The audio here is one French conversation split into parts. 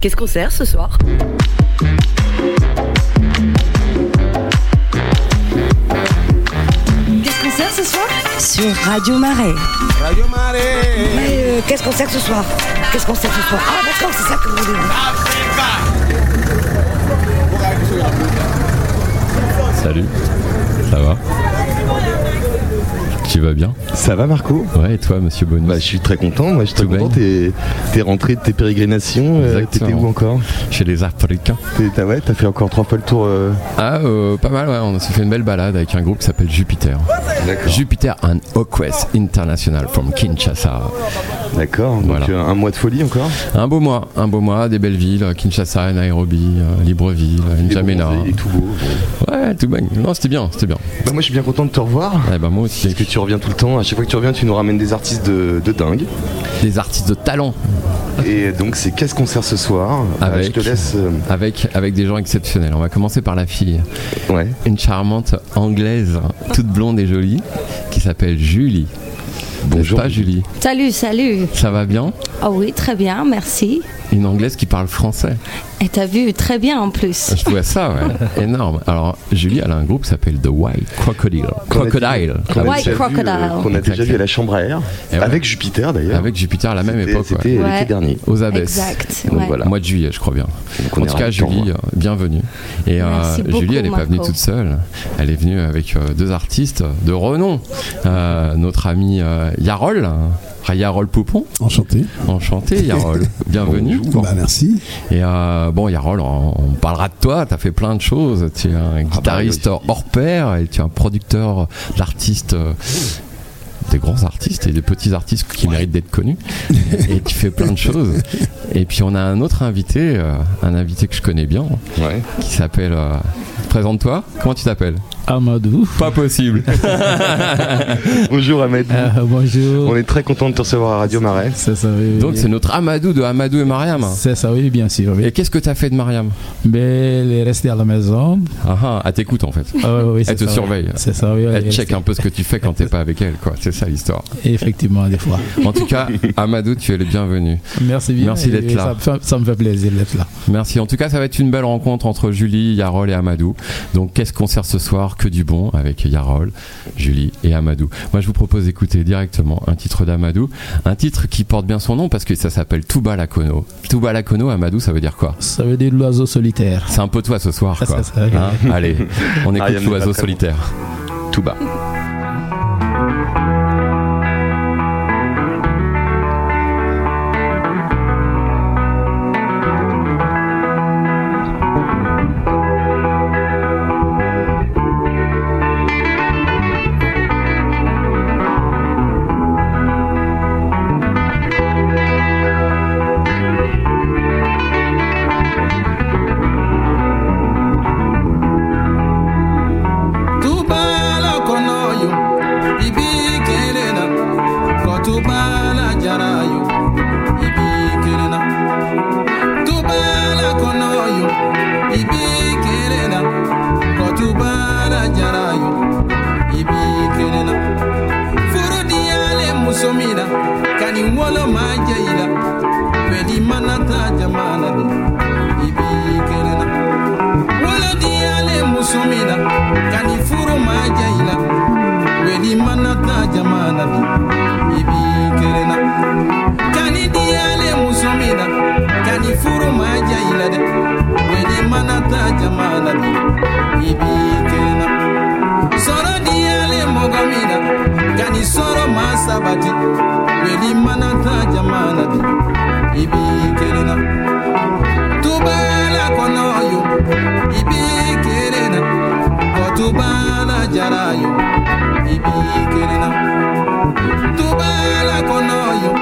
Qu'est-ce qu'on sert ce soir? Qu'est-ce qu'on sert ce soir? Sur Radio Marais. Radio Marais. Mais euh, qu'est-ce qu'on sert ce soir? Qu'est-ce qu'on sert ce soir? Ah d'accord, c'est ça que vous voulez. Salut, ça va? Tu vas bien Ça va Marco Ouais, et toi, monsieur Bonus bah, Je suis très content, moi je suis très Tout content. T'es rentré de tes pérégrinations, euh, t'étais où encore Chez les Africains. T'as ouais, fait encore trois fois le tour. euh, Ah, euh, pas mal, ouais. On s'est fait une belle balade avec un groupe qui s'appelle Jupiter. Jupiter and Oquest International from Kinshasa. D'accord, donc Voilà. euh, un mois de folie encore Un beau mois, un beau mois, des belles villes, Kinshasa, Nairobi, euh, Libreville, N'Djamena. Et tout beau. Ouais, tout. Non, c'était bien, c'était bien. Bah, moi je suis bien content de te revoir. Ouais, bah moi aussi. Parce que tu reviens tout le temps, à chaque fois que tu reviens tu nous ramènes des artistes de, de dingue. Des artistes de talent. Et donc c'est qu'est-ce qu'on sert ce soir Bah, Avec- Je te laisse. euh, Avec, avec des gens exceptionnels. On va commencer par la fille. ouais. Une charmante anglaise, toute blonde et jolie, qui s'appelle Julie. Bonjour. Pas Julie? Salut, salut. Ça va bien? Ah oui, très bien, merci. Une anglaise qui parle français. Et t'as vu, très bien en plus. Je vois ça, ouais. Énorme. Alors, Julie, elle a un groupe qui s'appelle The White Crocodile. Crocodile. White Crocodile. euh, Qu'on a déjà vu à la chambre à air. Et ouais. Avec Jupiter d'ailleurs. Avec Jupiter à la même époque. C'était Ouais. l'été dernier. Aux abesses. Exact. Donc ouais. voilà. Mois de juillet, je crois bien. En tout cas, Julie, euh, bienvenue. Et euh, Merci beaucoup, Julie, elle n'est pas venue toute seule. Elle est venue avec euh, deux artistes de renom. Euh, notre ami euh, Yarol, Yarol Poupon. Enchanté. Enchanté, Yarol. Bienvenue. Bah, merci. Et euh, bon, Yarol, on, on parlera de toi. Tu as fait plein de choses. Tu es un guitariste bah, oui. hors pair et tu es un producteur d'artistes. euh, des grands artistes et des petits artistes qui méritent d'être connus et tu fais plein de choses et puis on a un autre invité euh, un invité que je connais bien Ouais. qui s'appelle euh, présente-toi comment tu t'appelles? Amadou. pas possible Bonjour Ahmed. Euh, bonjour. On est très content de te recevoir à Radio Marais. C'est ça, oui, oui, donc oui. c'est notre Amadou de Amadou et Mariam C'est ça, oui, bien sûr. Oui. et qu'est-ce que tu as fait de Mariam? Mais elle est restée à la maison. ah, ah, elle t'écoute en fait Ah, Elle te ça, surveille. C'est ça, oui. elle elle check restée. un peu ce que tu fais quand t'es pas avec elle quoi c'est ça l'histoire Effectivement, des fois. en tout cas Amadou tu es le bienvenu Merci bien. Merci d'être là. Ça, ça- ça me fait plaisir d'être là. Merci. En tout cas, ça va être une belle rencontre entre Julie, Yarol et Amadou. Donc, qu'est-ce qu'on sert ce soir? Que du bon avec Yarol, Julie et Amadou. Moi, je vous propose d'écouter directement un titre d'Amadou. Un titre qui porte bien son nom parce que ça s'appelle Touba Lakono. Touba Lakono, Amadou, ça veut dire quoi? Ça veut dire l'oiseau solitaire. C'est un peu toi ce soir, Ah, quoi. c'est ça, oui. Hein? Allez, on écoute n'est pas l'oiseau solitaire. Tout bas. Muso min na ka nin furu ma jɛ i la bɛdi mana ta jamana bi. I b'i kelen na. Ka nin diyale muso min na ka nin furu ma jɛ i la dɛ bɛdi mana ta jamana bi. I b'i kelen na. Sɔrɔ diyale mɔgɔ min na ka nin sɔrɔ ma sabati bɛdi mana ta jamana bi. I b'i kelen na tubala kɔnɔ yo i tubala jara yo i b'i kelen na tubala kɔnɔ yo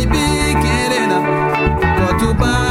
i b'i kelen na kɔ tubala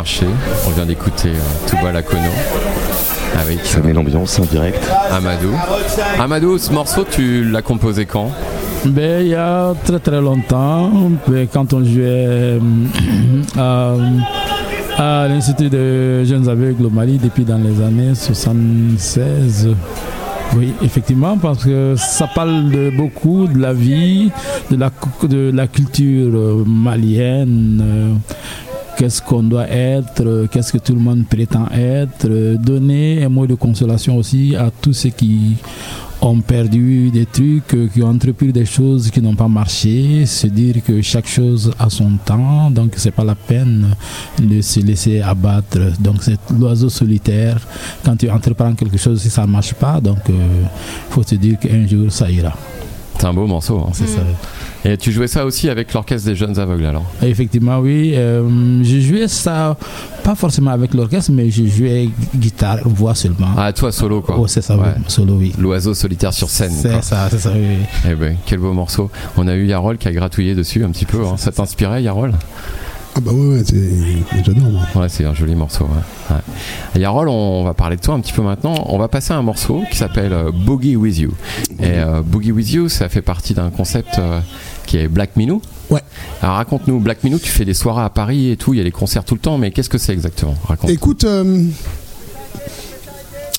marché. On vient d'écouter euh, Touba Lacono avec Ça met l'ambiance en direct. Amadou. Amadou, ce morceau, tu l'as composé quand? Ben, il y a très très longtemps, ben, quand on jouait euh, à, à l'Institut de jeunes aveugles au Mali depuis dans les années 76. Oui, effectivement, parce que ça parle de beaucoup de la vie, de la, cu- de la culture euh, malienne. Euh, Qu'est-ce qu'on doit être, euh, qu'est-ce que tout le monde prétend être, euh, donner un mot de consolation aussi à tous ceux qui ont perdu des trucs, euh, qui ont entrepris des choses qui n'ont pas marché, se dire que chaque chose a son temps, donc c'est pas la peine de se laisser abattre. Donc c'est l'oiseau solitaire. Quand tu entreprends quelque chose, si ça ne marche pas, donc il faut se dire qu'un jour ça ira. C'est un beau morceau. hein. C'est ça. Et tu jouais ça aussi avec l'orchestre des jeunes aveugles alors Effectivement, oui. Euh, j'ai joué ça, pas forcément avec l'orchestre, mais j'ai joué guitare, voix seulement. Ah, toi solo quoi. Oh, c'est ça, oui, solo, oui. L'oiseau solitaire sur scène. C'est ça, c'est ça, oui. oui. Eh ben, quel beau morceau. On a eu Yarol qui a gratouillé dessus un petit peu. hein. Ça t'inspirait, Yarol? Ah bah ouais, ouais, c'est- j'adore. Ouais, c'est un joli morceau. ouais. Ouais. Et Yarol, on va parler de toi un petit peu maintenant. On va passer à un morceau qui s'appelle euh, Boogie With You. Et euh, Boogie With You, ça fait partie d'un concept euh, qui est Black Minou. Ouais. Alors raconte-nous, Black Minou, tu fais des soirées à Paris et tout, il y a des concerts tout le temps, mais qu'est-ce que c'est exactement? Raconte. Écoute, euh,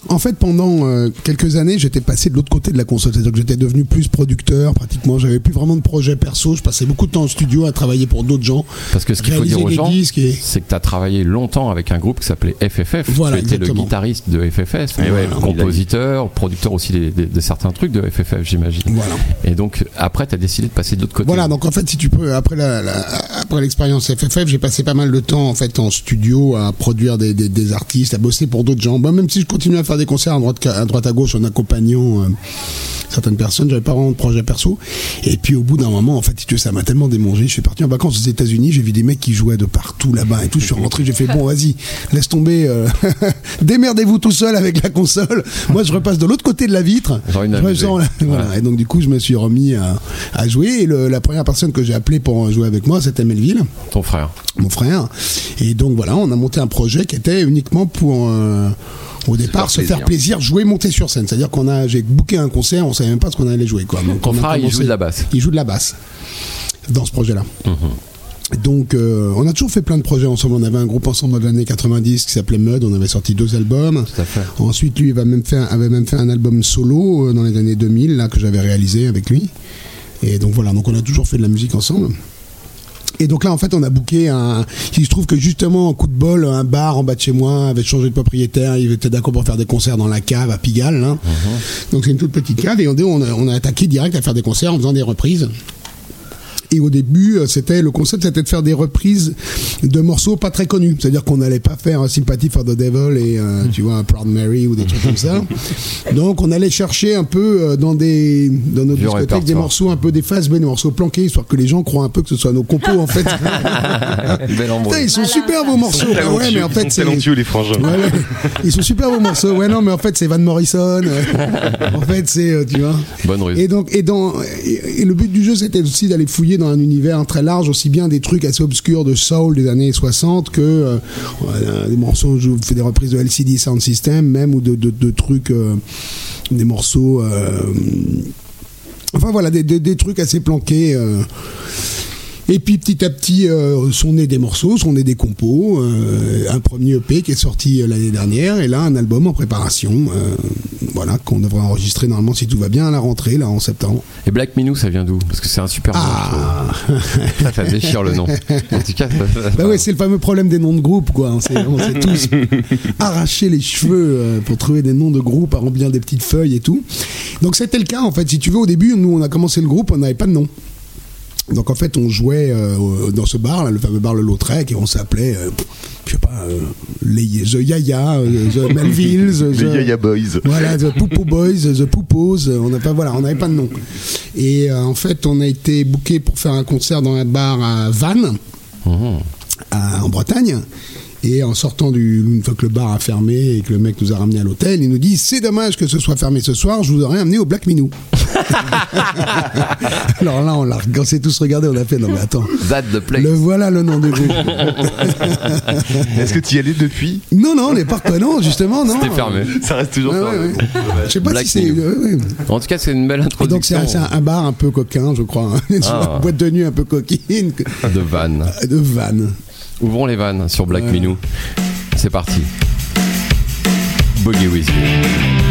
en fait, pendant euh, quelques années, j'étais passé de l'autre côté de la console. C'est-à-dire que j'étais devenu plus producteur, pratiquement. J'avais plus vraiment de projet perso. Je passais beaucoup de temps en studio à travailler pour d'autres gens. Parce que ce qu'il faut dire aux gens, et- c'est que tu as travaillé longtemps avec un groupe qui s'appelait FFF. Voilà, tu étais le guitariste de FFF, mais ouais, Voilà. compositeur, producteur aussi de certains trucs de FFF, j'imagine. Voilà. Et donc, après, tu as décidé de passer de l'autre côté. Voilà, donc en fait, si tu peux, après la, la- après l'expérience FFF, j'ai passé pas mal de temps en fait en studio à produire des, des, des artistes, à bosser pour d'autres gens. Moi, même si je continue à faire des concerts à droite, à droite à gauche en accompagnant euh, certaines personnes, j'avais pas vraiment de projet perso. Et puis au bout d'un moment, en fait, si tu veux, ça m'a tellement démangé. Je suis parti en vacances aux États-Unis, j'ai vu des mecs qui jouaient de partout là-bas et tout. Je suis rentré, j'ai fait bon, vas-y, laisse tomber, euh, démerdez-vous tout seul avec la console. Moi, je repasse de l'autre côté de la vitre. Je sens- voilà. Ouais. Et donc du coup, je me suis remis à, à jouer. Et le- la première personne que j'ai appelée pour jouer avec moi, c'était Melville, Ton frère. mon frère. Et donc voilà, on a monté un projet qui était uniquement pour euh, au départ se faire faire plaisir, jouer, monter sur scène. C'est-à-dire qu'on a, j'ai booké un concert, on savait même pas ce qu'on allait jouer. Quoi. Donc, on a il joue de la basse. Il joue de la basse dans ce projet-là. Mhm. Donc, euh, on a toujours fait plein de projets ensemble. On avait un groupe ensemble dans les années 90 qui s'appelait Mud. On avait sorti deux albums. Tout à fait. Ensuite, lui, il va même faire, avait même fait un album solo euh, dans les années 2000, là, que j'avais réalisé avec lui. Et donc voilà, donc on a toujours fait de la musique ensemble. Et donc là, en fait, on a booké un. Il se trouve que justement, en coup de bol, un bar en bas de chez moi avait changé de propriétaire. Il était d'accord pour faire des concerts dans la cave à Pigalle. hein. Donc c'est une toute petite cave. Et on, on, a, on a attaqué direct à faire des concerts en faisant des reprises. Et au début, euh, c'était le concept, c'était de faire des reprises de morceaux pas très connus. C'est-à-dire qu'on n'allait pas faire Sympathy for the Devil et euh, tu vois Proud Mary ou des trucs comme ça. Donc on allait chercher un peu euh, dans des dans nos Du discothèques des morceaux un peu des phases B, des morceaux planqués, histoire que les gens croient un peu que ce soit nos compos en fait. Putain, ils sont super vos morceaux. Ah ouais, mais en fait c'est les frangins. Ouais, ouais. Ils sont super vos morceaux. Ouais, non, mais en fait, c'est Van Morrison. En fait, c'est, euh, tu vois. Bonne ruse. Et donc, et dans, et, et le but du jeu, c'était aussi d'aller fouiller dans un univers très large, aussi bien des trucs assez obscurs de soul des années 60 que euh, voilà, des morceaux, je fais des reprises de LCD Sound System, même, ou de, de- trucs, euh, des morceaux. euh, enfin voilà, des- des trucs assez planqués. Et puis petit à petit euh, sont nés des morceaux, sont nés des compos, euh, un premier EP qui est sorti euh, l'année dernière et là un album en préparation, euh, voilà qu'on devrait enregistrer normalement si tout va bien à la rentrée là en septembre. Et Black Minou, ça vient d'où? Parce que c'est un super. Ah. Ça, ça déchire le nom. En tout cas, ça- ça- Bah ouais, c'est le fameux problème des noms de groupe, quoi. On s'est, tous arraché les cheveux pour trouver des noms de groupe, à remplir des petites feuilles et tout. Donc c'était le cas, en fait. Si tu veux, au début, nous, on a commencé le groupe, on n'avait pas de nom. Donc en fait, on jouait euh, dans ce bar, là, le fameux bar Le Lautrec, et on s'appelait, euh, je sais pas, euh, les The Yaya, euh, The Melvilles, The, Yaya Boys. voilà, The Poupou Boys, The Poupos, on pas, voilà, on n'avait pas de nom. Et en fait, on a été booké pour faire un concert dans un bar à Vannes, Mhm. à- en Bretagne. Et en sortant du, une fois que le bar a fermé et que le mec nous a ramené à l'hôtel, il nous dit c'est dommage que ce soit fermé ce soir, je vous aurais amené au Black Minou. Alors là, on l'a, on s'est tous regardé, on a fait non mais attends, That the place. le voilà le nom du groupe. Est-ce que tu y allais depuis? Non non, on n'est pas non justement non. C'était fermé. Ça reste toujours Ouais, ça. ouais, ouais. Je sais pas Black si c'est. Ouais. En tout cas, c'est une belle Et donc c'est introduction un, c'est un- un bar un peu coquin, je crois, hein. Une Ah. boîte de nuit un peu coquine de vannes. de vannes. Ouvrons les vannes sur Black Ouais. Minou. C'est parti. Boogie with you.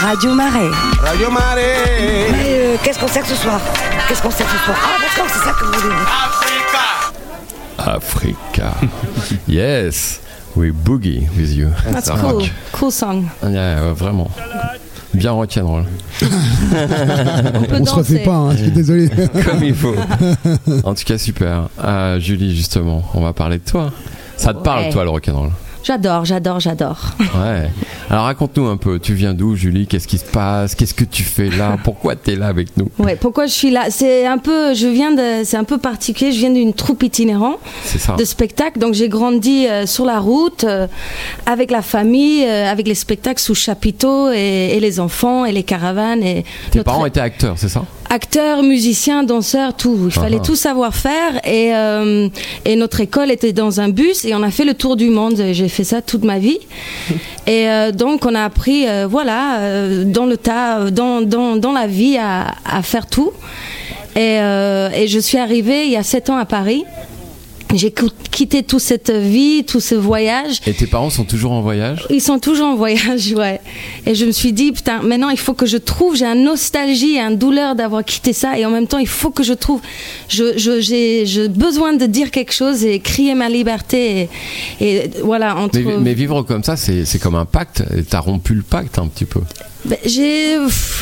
Radio Marais. Radio Marais. Mais euh, qu'est-ce qu'on sert ce soir? Qu'est-ce qu'on sert ce soir? Ah d'accord, c'est ça que vous voulez dire. Africa. yes. We boogie with you. That's cool. rock. Cool song. Yeah, vraiment. Bien rock'n'roll. On peut On se refait danser. pas, hein, je suis désolé. Comme il faut. En tout cas, super. Ah, Julie, justement, on va parler de toi. Ça te parle, toi, le rock'n'roll J'adore, j'adore, j'adore. Ouais. Alors raconte-nous un peu, tu viens d'où Julie? Qu'est-ce qui se passe? Qu'est-ce que tu fais là? Pourquoi tu es là avec nous? Ouais, pourquoi je suis là? C'est un peu, je viens de, c'est un peu particulier. Je viens d'une troupe itinérante de spectacles. Donc j'ai grandi euh, sur la route euh, avec la famille, euh, avec les spectacles sous chapiteau et, et les enfants et les caravanes et Tes notre- parents étaient acteurs, c'est ça? Acteurs, musiciens, danseurs, tout. Il fallait Ah. tout savoir faire et, euh, et notre école était dans un bus et on a fait le tour du monde. J'ai fait ça toute ma vie et euh, donc on a appris, euh, voilà, euh, dans le tas, dans, dans, dans la vie à, à faire tout. Et, euh, et je suis arrivée il y a sept ans à Paris. J'ai quitté toute cette vie, tout ce voyage. Et tes parents sont toujours en voyage? Ils sont toujours en voyage, ouais. Et je me suis dit, putain, maintenant il faut que je trouve, j'ai un nostalgie, un douleur d'avoir quitté ça, et en même temps il faut que je trouve, je, je- j'ai, j'ai besoin de dire quelque chose et crier ma liberté, et, et voilà, entre. mais, mais vivre comme ça, c'est comme un pacte. Et T'as rompu le pacte un petit peu. Ben, j'ai,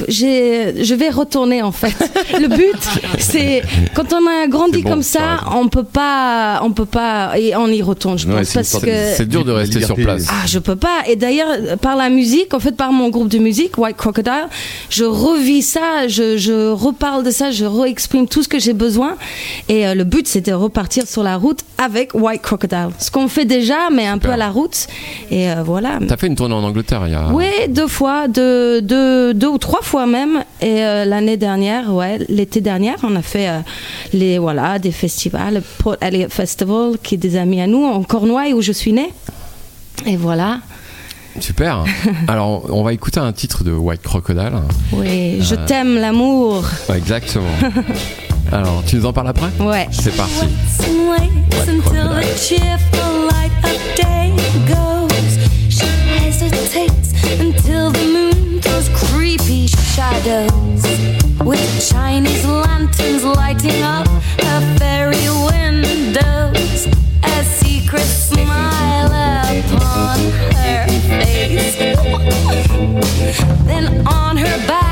je vais retourner en fait. Le but, c'est quand on a grandi bon, comme ça, on peut pas, on peut pas, et on y retourne, je Ouais, pense, parce que. C'est dur de rester sur place. Ah, je peux pas. Et d'ailleurs, par la musique, en fait, par mon groupe de musique, White Crocodile, je revis ça, je, je reparle de ça, je réexprime tout ce que j'ai besoin. Et euh, le but, c'est de repartir sur la route avec White Crocodile. Ce qu'on fait déjà, mais un peu à la route. Et euh, voilà. T'as fait une tournée en Angleterre il y a. Oui, deux fois, deux, deux, deux ou trois fois même. Et euh, l'année dernière, ouais, l'été dernier, on a fait euh, les, voilà, des festivals, Port Elliot Festival, qui est des amis à nous, en Cornouailles, où je suis née. Et voilà. Super. Alors, on va écouter un titre de White Crocodile. Oui, je Euh. t'aime, l'amour. Ouais, exactement. Alors, tu nous en parles après? Ouais. C'est parti. Shadows. With Chinese lanterns lighting up her fairy windows. A secret smile upon her face. Then on her back,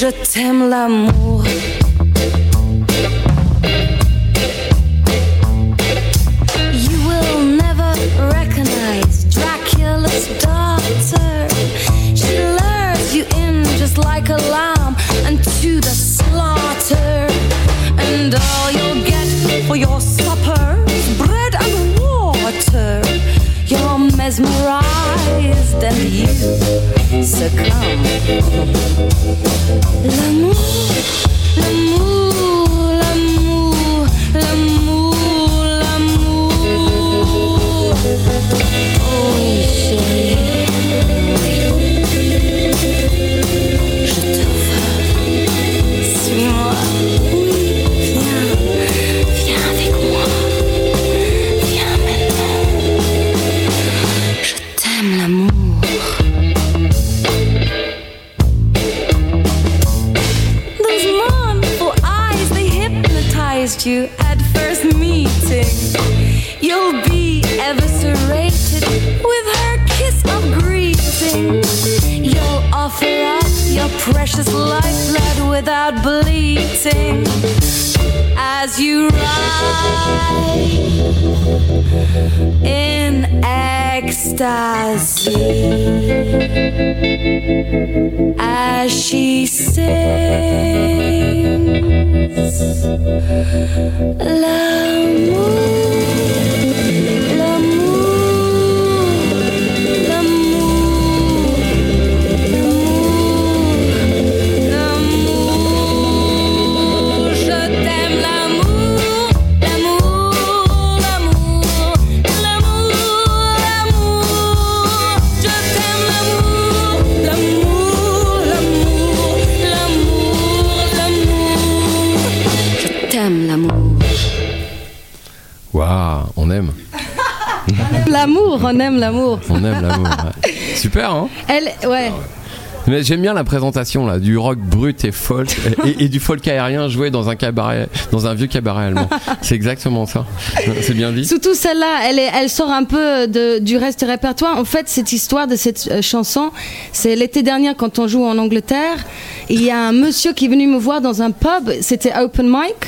Je t'aime l'amour, on aime. L'amour, ouais. Super, hein Elle, ouais. Mais j'aime bien la présentation là, du rock brut et folk et, et du folk aérien joué dans un cabaret, dans un vieux cabaret allemand. C'est exactement ça. C'est bien dit. Surtout celle-là, elle, est- elle sort un peu de- du reste du répertoire. En fait, cette histoire de cette euh, chanson, c'est l'été dernier quand on joue en Angleterre. Il y a un monsieur qui est venu me voir dans un pub, c'était open mic,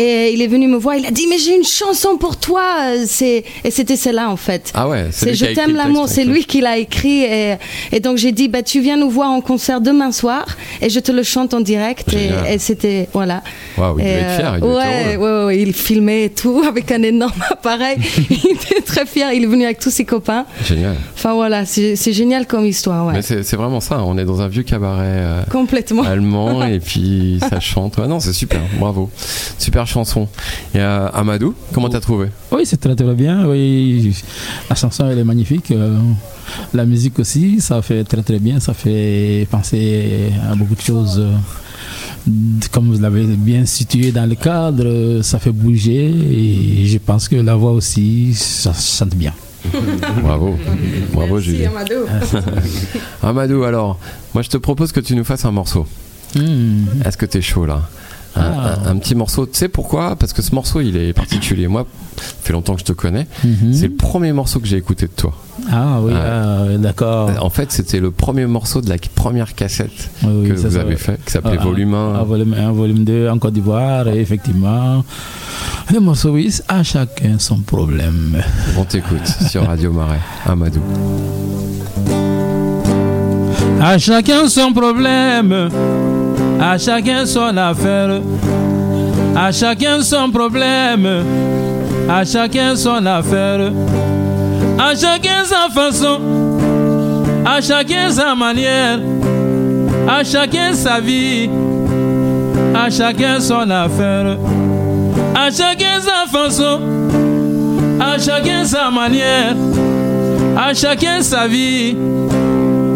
et il est venu me voir. Il a dit mais j'ai une chanson pour toi. C'est et c'était celle-là en fait. Ah ouais, C'est Je t'aime l'amour, c'est lui qui l'a écrit et, et donc j'ai dit bah tu viens nous voir en concert demain soir et je te le chante en direct et c'était voilà. Waouh, il devait être fier, il devait ouais, ouais, ouais, il filmait et tout avec un énorme appareil. il était très fier, il est venu avec tous ses copains. Génial. Enfin voilà, c'est génial comme histoire, ouais. Mais c'est vraiment ça. On est dans un vieux cabaret. euh, Complètement. allemand et puis ça chante. Ouais, non, c'est super, bravo. Super chanson. Et euh, Amadou, comment t'as trouvé? Oui, c'est très très bien. Oui, la chanson elle est magnifique. Euh, La musique aussi, ça fait très très bien. Ça fait penser à beaucoup de choses. Comme vous l'avez bien situé dans le cadre, ça fait bouger et je pense que la voix aussi, ça chante bien. Bravo, bravo Merci, Julie. Amadou. Amadou, alors, moi je te propose que tu nous fasses un morceau. Hmm. Est-ce que t'es chaud là? Un, Ah. un- un petit morceau, tu sais pourquoi? Parce que ce morceau il est particulier. Moi, ça fait longtemps que je te connais. Mhm. C'est le premier morceau que j'ai écouté de toi. Ah oui, Ouais. ah, d'accord. En fait, c'était le premier morceau de la première cassette Oui, oui, que vous ça, avez fait, qui s'appelait Ah, Volume un, 1. volume 1, volume 2 en Côte d'Ivoire, et effectivement. Le morceau, oui, à chacun son problème. On t'écoute sur Radio Marais. Amadou. À chacun son problème, à chacun son affaire. À chacun son problème, à chacun son affaire. À chacun sa façon, à chacun sa manière. À chacun sa vie, à chacun son affaire. À chacun sa façon, à chacun sa manière. À chacun sa vie.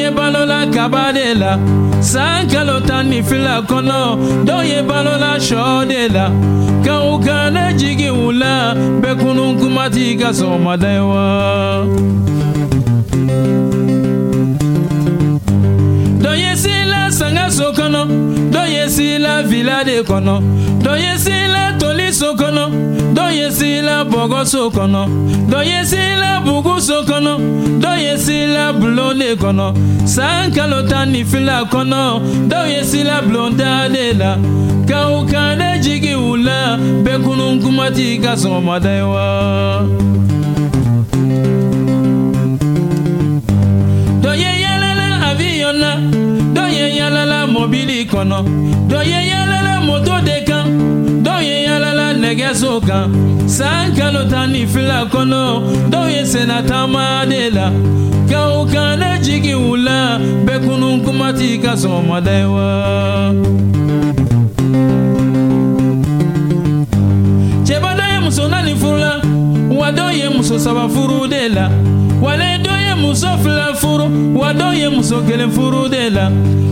ye balola kaba de la san kalo tan ni fila kɔnɔ dɔw ye balola sɔ de la ka u kana jigi u bɛɛ ka sɔgɔmada ye wa sila sangaso kɔnɔ dɔ ye sila vila de kɔnɔ dɔ ye sila toliso kɔnɔ dɔ ye sila bɔgɔso kɔnɔ dɔ ye sila buguso kɔnɔ dɔ ye sila bulon de kɔnɔ san kalo tan ni fila kɔnɔ dɔw ye sila bulonda de la ka u kan ne jigi u la bɛɛ kunun kuma t'i ka sɔgɔmada ye wa. Mobili kɔnɔ dɔ ye yalala moto de kan. Dɔw ye yalala nɛgɛso kan. San kalo tan ni fila kɔnɔ dɔw ye senna taama de la u kan ne jigi u la bɛɛ kunun kuma t'i ka sɔgɔmada ye wa. cɛba dɔ ye muso naani furu la wa dɔw ye muso saba furu de la wale muso fila furu wa dɔw ye muso kelen furu de la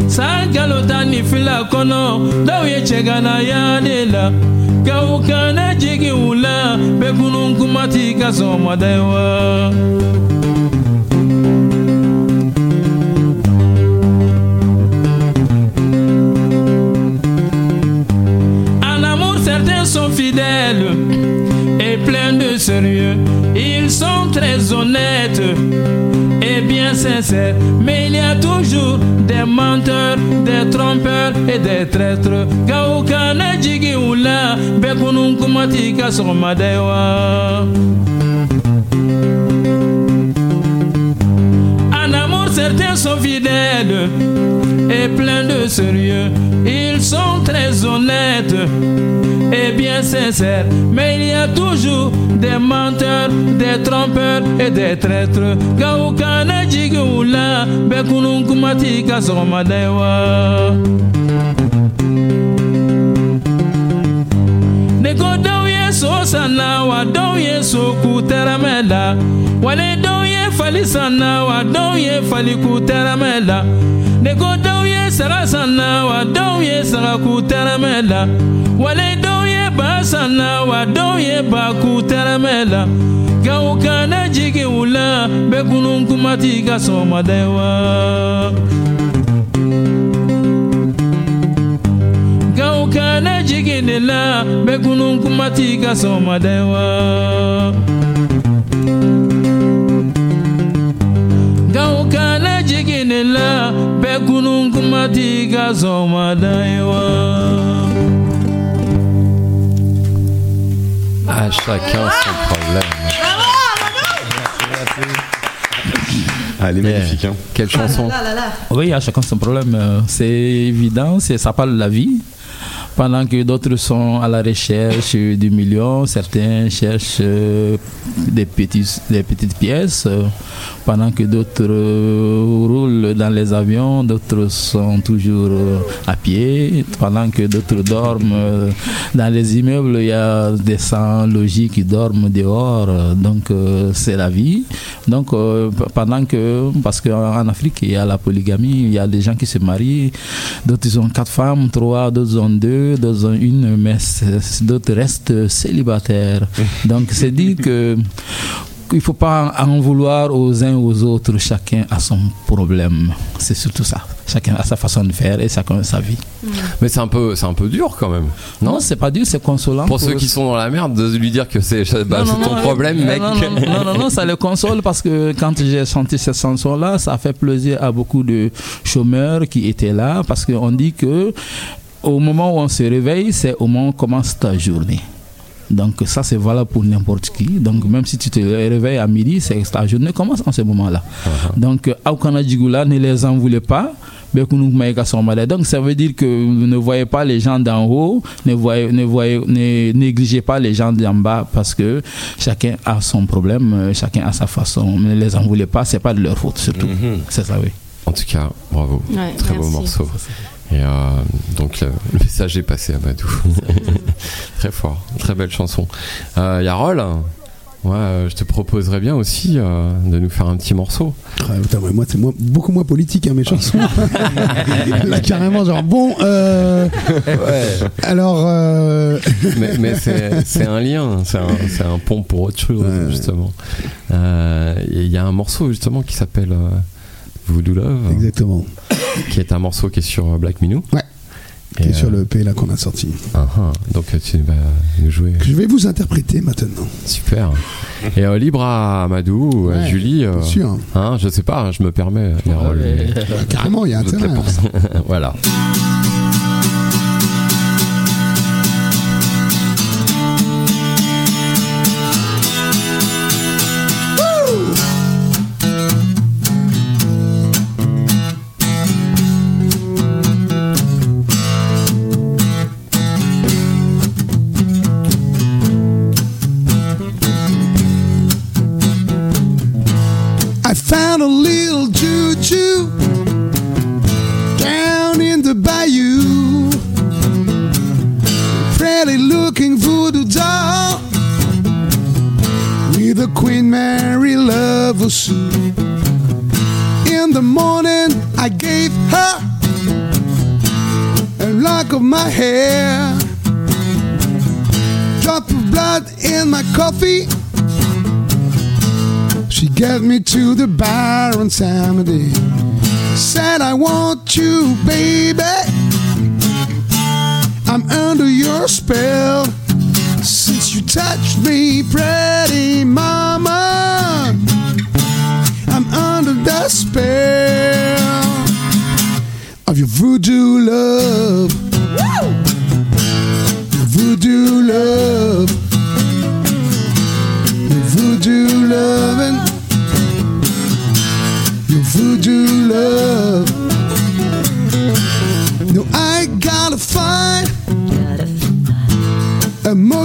san kalo tan ni fila kɔnɔ dɔw ye cɛganaya de la u kana jigi u la bɛɛ kunun kuma t'i ka sɔgɔmada ye wa. Sont fidèles et pleins de sérieux. Ils sont très honnêtes et bien sincères. Mais il y a toujours des menteurs, des trompeurs et des traîtres. Bekunun kumati kasromadewa. En amour, certains sont et pleins de sérieux. Ils sont très honnêtes et bien sincères. Mais il y a toujours des menteurs, des trompeurs et des traîtres. Gaukana jigula, bekunun kumati kasromadewa. Ne ko dɔw ye so sanna wa dɔw ye so k'u tɛrɛmɛ la wale dɔw ye fali sanna wa dɔw ye fali k'u tɛrɛmɛ la ne ko dɔw ye saga sanna wa dɔw ye saga k'u tɛrɛmɛ la wale dɔw ye ba sanna wa dɔw ye ba k'u tɛrɛmɛ la u kana jigin u la bɛɛ kunun kuma ka sɔgɔmada ye wa la bɛɛ kunun kuma ka sɔgɔmada ye wa la bɛɛ kunun kuma t'i ka sɔgɔmada ye wa. À chacun son problème. Ah, elle est magnifique. Hein. Quelle chanson? Oui, à chacun son problème. euh, C'est évident, c'est- ça parle de la vie. Pendant que d'autres sont à la recherche du million, certains cherchent euh, des, petits, des petites pièces, euh, pendant que d'autres euh, roulent dans les avions, d'autres sont toujours euh, à pied, pendant que d'autres dorment dans les immeubles, il y a des sans-logis qui dorment dehors, donc c'est la vie. Donc pendant que, parce qu'en Afrique, il y a la polygamie, il y a des gens qui se marient, d'autres ils ont quatre femmes, trois, d'autres ont deux, d'autres ont une, mais d'autres restent célibataires. Donc c'est dit que il faut pas en vouloir aux uns aux autres, chacun a son problème. C'est surtout ça. Chacun a sa façon de faire et chacun a sa vie. Mais c'est un peu, c'est un peu dur quand même. Non, c'est pas dur, c'est consolant. Pour ceux qui sont dans la merde, de lui dire que c'est bah, Non, non, ton non, problème, non, mec. Non, non, non, non, non, ça le console parce que quand j'ai chanté cette chanson-là, ça a fait plaisir à beaucoup de chômeurs qui étaient là parce qu'on dit que au moment où on se réveille, c'est au moment où commence ta journée. Donc ça c'est valable pour n'importe qui. Donc même si tu te réveilles à midi, c'est ta journée commence en ce moment-là. Donc euh, Aukana ne les en voulez pas. Donc ça veut dire que vous ne voyez pas les gens d'en haut, ne, voyez, ne, voyez, ne négligez pas les gens d'en bas parce que chacun a son problème, euh, chacun a sa façon. Ne les en voulez pas, c'est pas de leur faute surtout. Mhm. C'est ça, oui. En tout cas, bravo. Ouais, Très beau merci. morceau. Et euh, donc le, message est passé à Badou. très fort, très belle chanson. Euh, Yarol, moi euh, je te proposerais bien aussi euh, de nous faire un petit morceau. Ah, putain, ouais, moi, c'est moins- beaucoup moins politique, hein, mes chansons. Là, carrément, genre, bon, euh, alors, euh, mais mais c'est c'est un lien, c'est un, c'est un pont pour autre chose, Ouais. justement. Euh, Il y a un morceau justement qui s'appelle euh, Voodoo Love, exactement. qui est un morceau qui est sur euh, Black Minou. Ouais. Qui Et, est sur euh, le P là qu'on a sorti. ah, ah, donc euh, tu vas nous jouer. Que je vais vous interpréter maintenant. Super. Et euh, libre à Amadou ou à Ouais, Julie. euh, Bien sûr. Hein, je sais pas, je me permets. Mais- Carrément, il y a intérêt. pour ça. voilà. Found a little juju down in the bayou. Pretty looking voodoo doll with a Queen Mary lover suit. In the morning, I gave her a lock of my hair, drop of blood in my coffee. She got me to the bar on Saturday. Said, I want you, baby. I'm under your spell. Since you touched me, pretty mama, I'm under the spell of your voodoo love.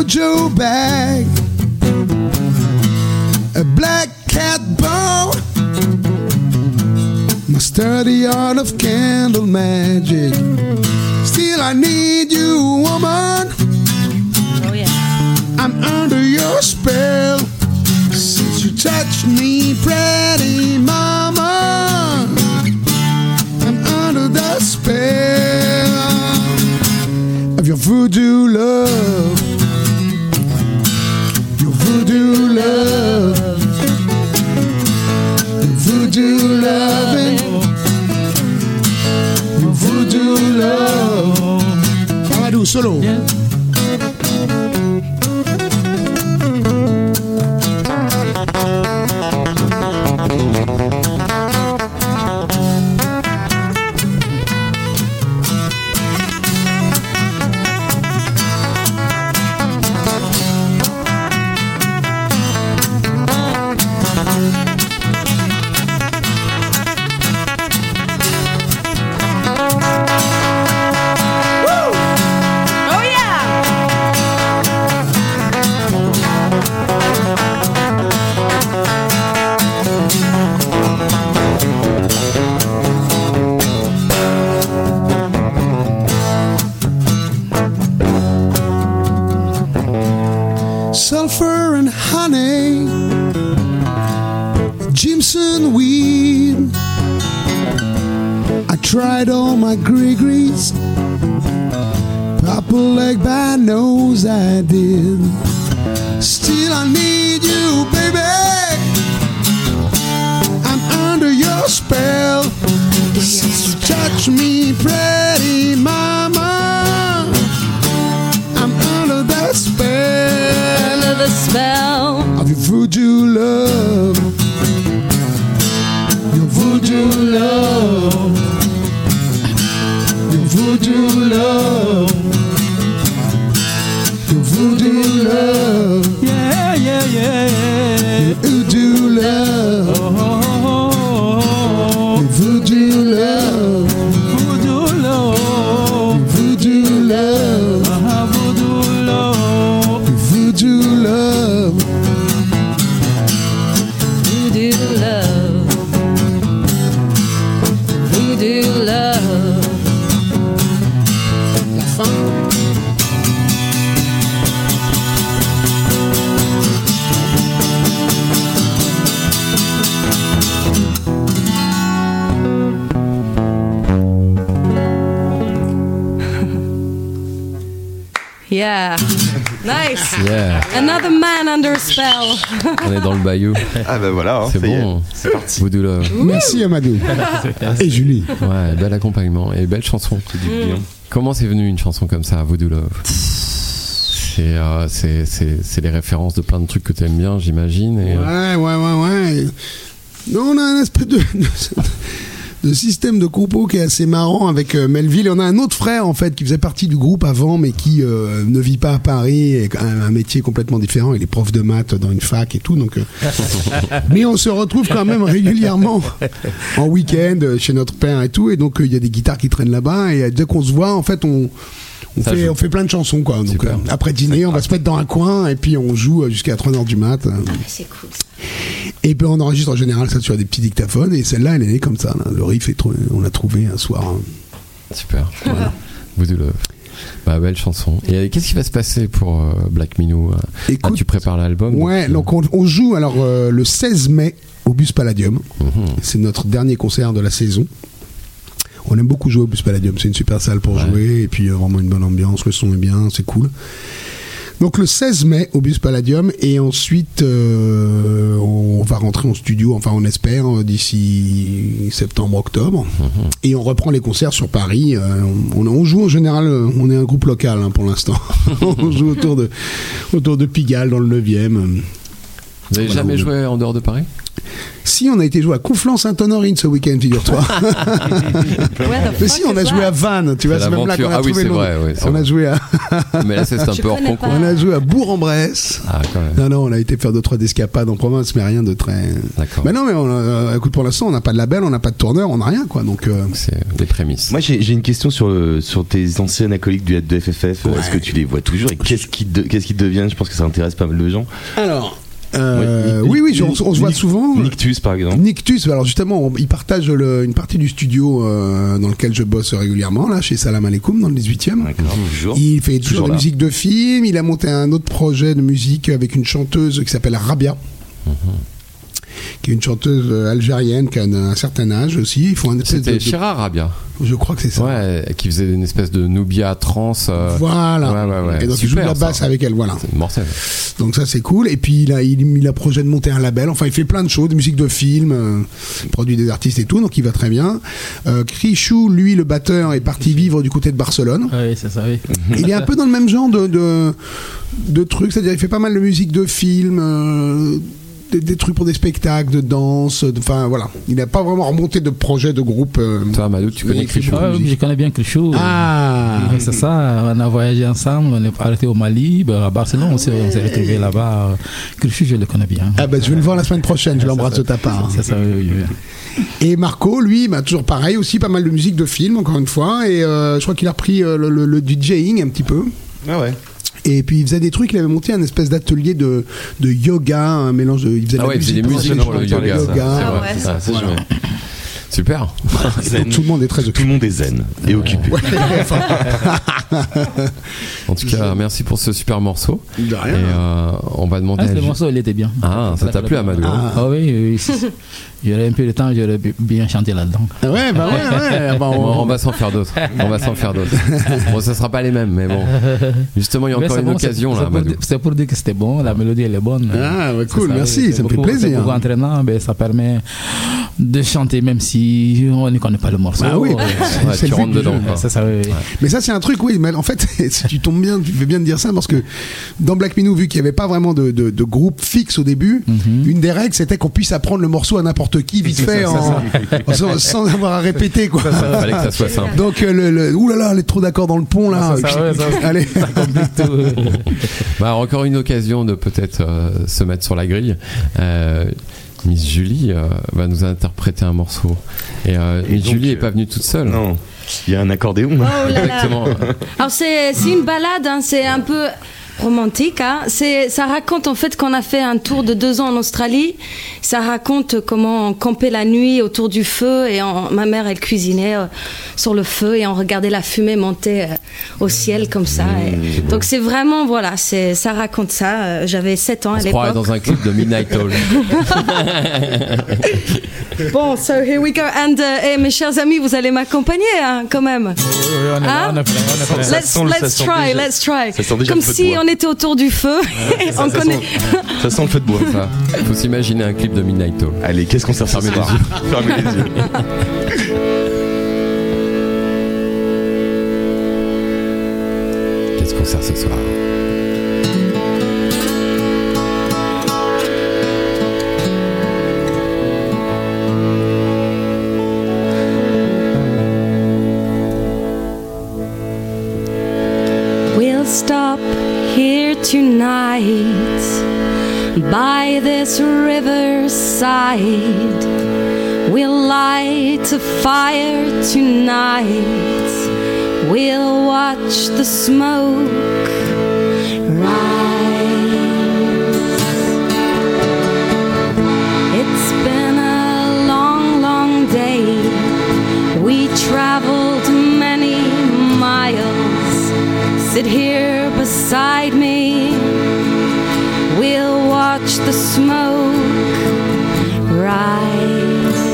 Mojo bag, a black cat bone, my sturdy art of candle magic. Still, I need you, woman. Oh yeah. I'm under your spell since you touched me, pretty mama. I'm under the spell of your voodoo love. Voodoo loving. Your voodoo love. Amadou, solo. idea on est dans le bayou. Ah bah voilà, hein, C'est bon. C'est parti. Voodoo Love. Merci Amadou. Et Julie. Ouais, bel accompagnement et belle chanson. Comment c'est venu une chanson comme ça, Voodoo Love C'est euh, c'est- c'est- c'est les références de plein de trucs que tu aimes bien, j'imagine. et, euh, Ouais, ouais, ouais, ouais. Non, on a un espèce de, de système de compos qui est assez marrant avec euh, Melville. Et on a un autre frère, en fait, qui faisait partie du groupe avant, mais qui euh, ne vit pas à Paris, et a un, un métier complètement différent. Il est prof de maths dans une fac et tout. Donc, euh, mais on se retrouve quand même régulièrement en week-end chez notre père et tout. Et donc, il y a des guitares qui traînent là-bas. Et dès qu'on se voit, en fait, on. On fait, joue. on fait plein de chansons quoi. Donc Super. euh, après dîner, on va se mettre dans un coin et puis on joue euh, jusqu'à 3h du mat. euh. C'est cool. Et puis on enregistre en général ça sur des petits dictaphones et celle-là elle est née comme ça. là. Le riff est on l'a trouvé un soir. hein. Super. Voodoo Love. Bah, belle chanson. Et euh, qu'est-ce qui va se passer pour euh, Black Minou euh, ah, Écoute, Tu prépares l'album ouais, donc, donc on, on joue alors euh, le 16 mai au Bus Palladium. mhm. C'est notre dernier concert de la saison. On aime beaucoup jouer au Bus Palladium, c'est une super salle pour Ouais. jouer et puis euh, vraiment une bonne ambiance, le son est bien, c'est cool. Donc le 16 mai au Bus Palladium et ensuite euh, on va rentrer en studio, enfin on espère euh, d'ici septembre-octobre et on reprend les concerts sur Paris. Euh, on, on joue en général, on est un groupe local hein, pour l'instant. on joue autour de, autour de Pigalle dans le 9e. Vous avez Voilà, jamais joué en dehors de Paris? Si on a été joué à Conflans-Sainte-Honorine ce week-end, figure-toi. Mais si, on a joué à Vannes, tu vois, C'est même là qu'on a Ah oui, trouvé le nom. vrai, on a joué à, Mais là, c'est un peu hors concours. on a joué à Bourg-en-Bresse. Ah, quand même. Non, non, on a été faire deux trois escapades en province, mais rien de très. D'accord. Mais non, mais on, euh, écoute, pour l'instant, on n'a pas de label, on n'a pas de tourneur, on n'a rien, quoi. Donc, euh, C'est les prémices. Moi j'ai une question sur, le- sur tes anciens acolytes du de FFF. Est-ce que tu les vois toujours et qu'est-ce qui, de- qu'est-ce qui deviennent Je pense que ça intéresse pas mal de gens. alors, Euh, Oui, oui, on, se- on se voit souvent. Nictus, par exemple. Nictus, alors justement, on- il partage le- une partie du studio euh, dans lequel je bosse régulièrement, là, chez Salam Aleikum, dans le 18e. D'accord, toujours. Il fait toujours, Toujours de la musique de film. Il a monté un autre projet de musique avec une chanteuse qui s'appelle Rabia. Qui est une chanteuse euh, algérienne qui a un, un certain âge aussi. Ils font un espèce de, C'était de- Chira Rabia. Je crois que c'est ça. Ouais, qui faisait une espèce de Nubia trans. euh, Voilà. Ouais, ouais, ouais. Et donc il joue de la basse ça. avec elle, voilà. C'est mortel. Donc ça c'est cool. Et puis il a, il, il a projet de monter un label. Enfin il fait plein de choses, de musique de film, euh, produit des artistes et tout, donc il va très bien. Euh, Krichou, lui le batteur, est parti vivre du côté de Barcelone. Oui, c'est ça, oui. Il est un peu dans le même genre de, de, de trucs, c'est-à-dire il fait pas mal de musique de film, euh, des, des trucs pour des spectacles, de danse, enfin voilà. Il n'a pas vraiment remonté de projet de groupe. euh, Toi, Amadou, tu connais de Ah, oui, je connais bien Krichou. Ah Oui, c'est ça, on a voyagé ensemble, on est arrêté au Mali, ben, à Barcelone, on s'est, on s'est retrouvés là-bas. Krichou, je le connais bien. Ah bah je vais le voir la semaine prochaine, je l'embrasse de ta part. C'est ça, oui, oui, oui. Et Marco, lui, bah, toujours pareil, aussi pas mal de musique de film, encore une fois. Et euh, je crois qu'il a repris euh, le, le- le DJing un petit peu. Ah ouais. Et puis il faisait des trucs, il avait monté un espèce d'atelier de, de yoga, un mélange de. Il faisait de Ah la ouais, il faisait des musiques de yoga. ça. C'est Ah ouais. Ah, ça. Super. Donc, tout le monde est très Tout occupé. le monde est zen et occupé. En tout cas, merci pour ce super morceau. De Et rien. euh, on va demander Ah, à le Ju- morceau, il était bien. Ah, ça t'a plu, Amadou hein Ah, oui, oui. oui. J'aurais un peu de temps, j'aurais bi- bien chanté là-dedans. Ouais, bah ouais, ouais. bah, Bon, on- on va s'en faire d'autres. On va s'en faire d'autres. Bon, ça sera pas les mêmes, mais bon. Justement, il y a Mais encore une bon, occasion là, c'est pour Amadou. dire- C'est pour dire que c'était bon, la mélodie elle est bonne. Ah, cool, ça, merci, c'est ça me fait plaisir. C'est beaucoup entraînant, mais ça permet de chanter même si on ne connaît pas le morceau. Ah oui, Ouais, c'est tu rentres dedans. jeu. quoi. C'est ça, oui. oui. Mais ça, c'est un truc, oui. Mais en fait, si tu tombes bien, tu fais bien de dire ça parce que dans Black Minou, vu qu'il n'y avait pas vraiment de, de- de groupe fixe au début, Mhm. une des règles c'était qu'on puisse apprendre le morceau à n'importe qui vite fait en- sans, sans avoir à répéter quoi. Fallait que ça soit simple. Donc euh, le, le ouh là là, elle est trop d'accord dans le pont là. C'est ça, ouais, ça, Allez. Bah, encore une occasion de peut-être euh, se mettre sur la grille. Euh, Miss Julie euh, va nous interpréter un morceau. Et, euh, Et Miss donc, Julie est euh, pas venue toute seule. Non, il y a un accordéon. Oh là là. Exactement. Alors c'est c'est une balade, hein, c'est un peu romantique. Hein. C'est ça raconte en fait qu'on a fait un tour de deux ans en Australie. Ça raconte comment on campait la nuit autour du feu et on- ma mère elle cuisinait euh, sur le feu et on regardait la fumée monter euh, au ciel comme ça. Et donc c'est vraiment voilà, c'est ça raconte ça. Euh, J'avais 7 ans On à l'époque. dans un clip de Midnight Oil. Bon, so here we go. And eh, mes chers amis, vous allez m'accompagner hein, quand même. on est là, on est prêt, on est prêt. Ça Let's, sent try, déjà- let's try. Comme si bois. On était autour du feu. on ça, connaît. sent, ça sent le feu de bois. Ça, faut s'imaginer un clip de Midnight. Allez, qu'est-ce qu'on sert ce Fermez les Fermez les yeux. by this riverside. We'll light a fire tonight. We'll watch the smoke rise. It's been a long, long day. We traveled many miles. Sit here beside me. We'll the smoke rise.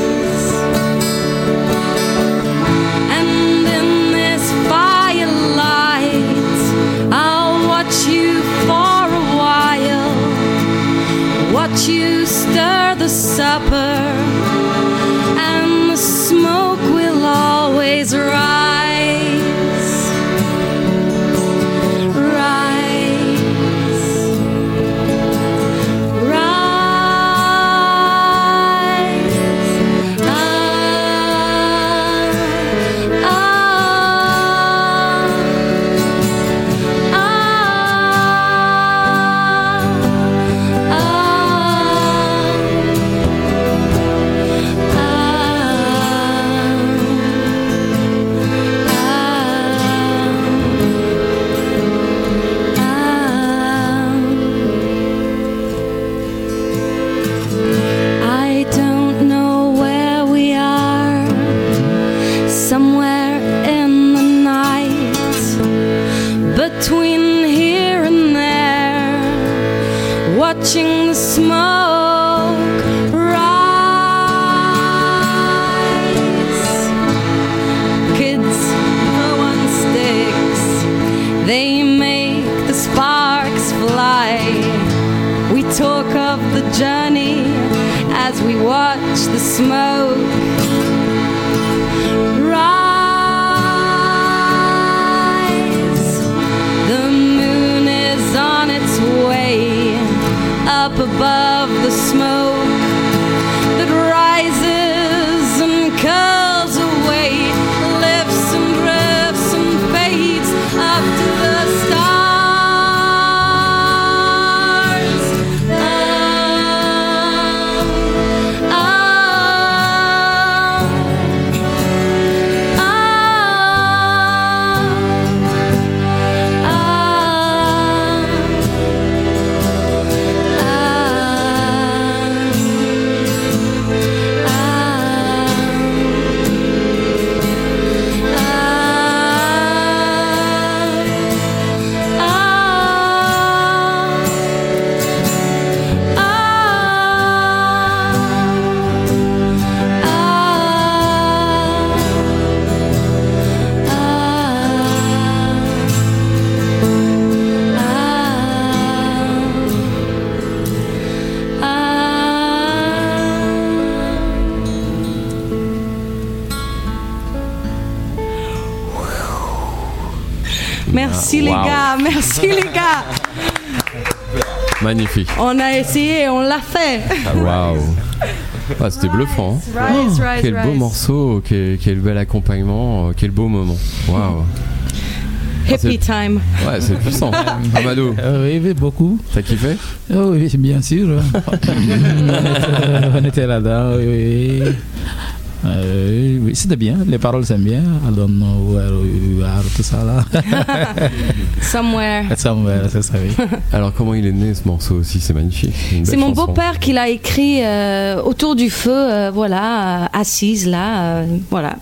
And in this firelight, I'll watch you for a while. Watch you stir the supper On a essayé, on l'a fait. Waouh. Ah, c'était bluffant. hein. Rise, rise, Quel beau morceau, quel, quel bel accompagnement, euh, quel beau moment. Waouh. Hippie time. Ouais, c'est puissant. Amadou, Euh, oui, oui, beaucoup. t'as kiffé? Oh, oui, bien sûr. on était, on était là-dedans, oui, oui. Euh, oui, c'était bien. Les paroles, c'est bien. I don't know where you are, tout ça là. Somewhere. Somewhere, c'est ça, oui. Alors, comment il est né ce morceau aussi? C'est magnifique. C'est mon beau-père qui l'a écrit euh, autour du feu, euh, voilà, euh, assise là, euh, voilà,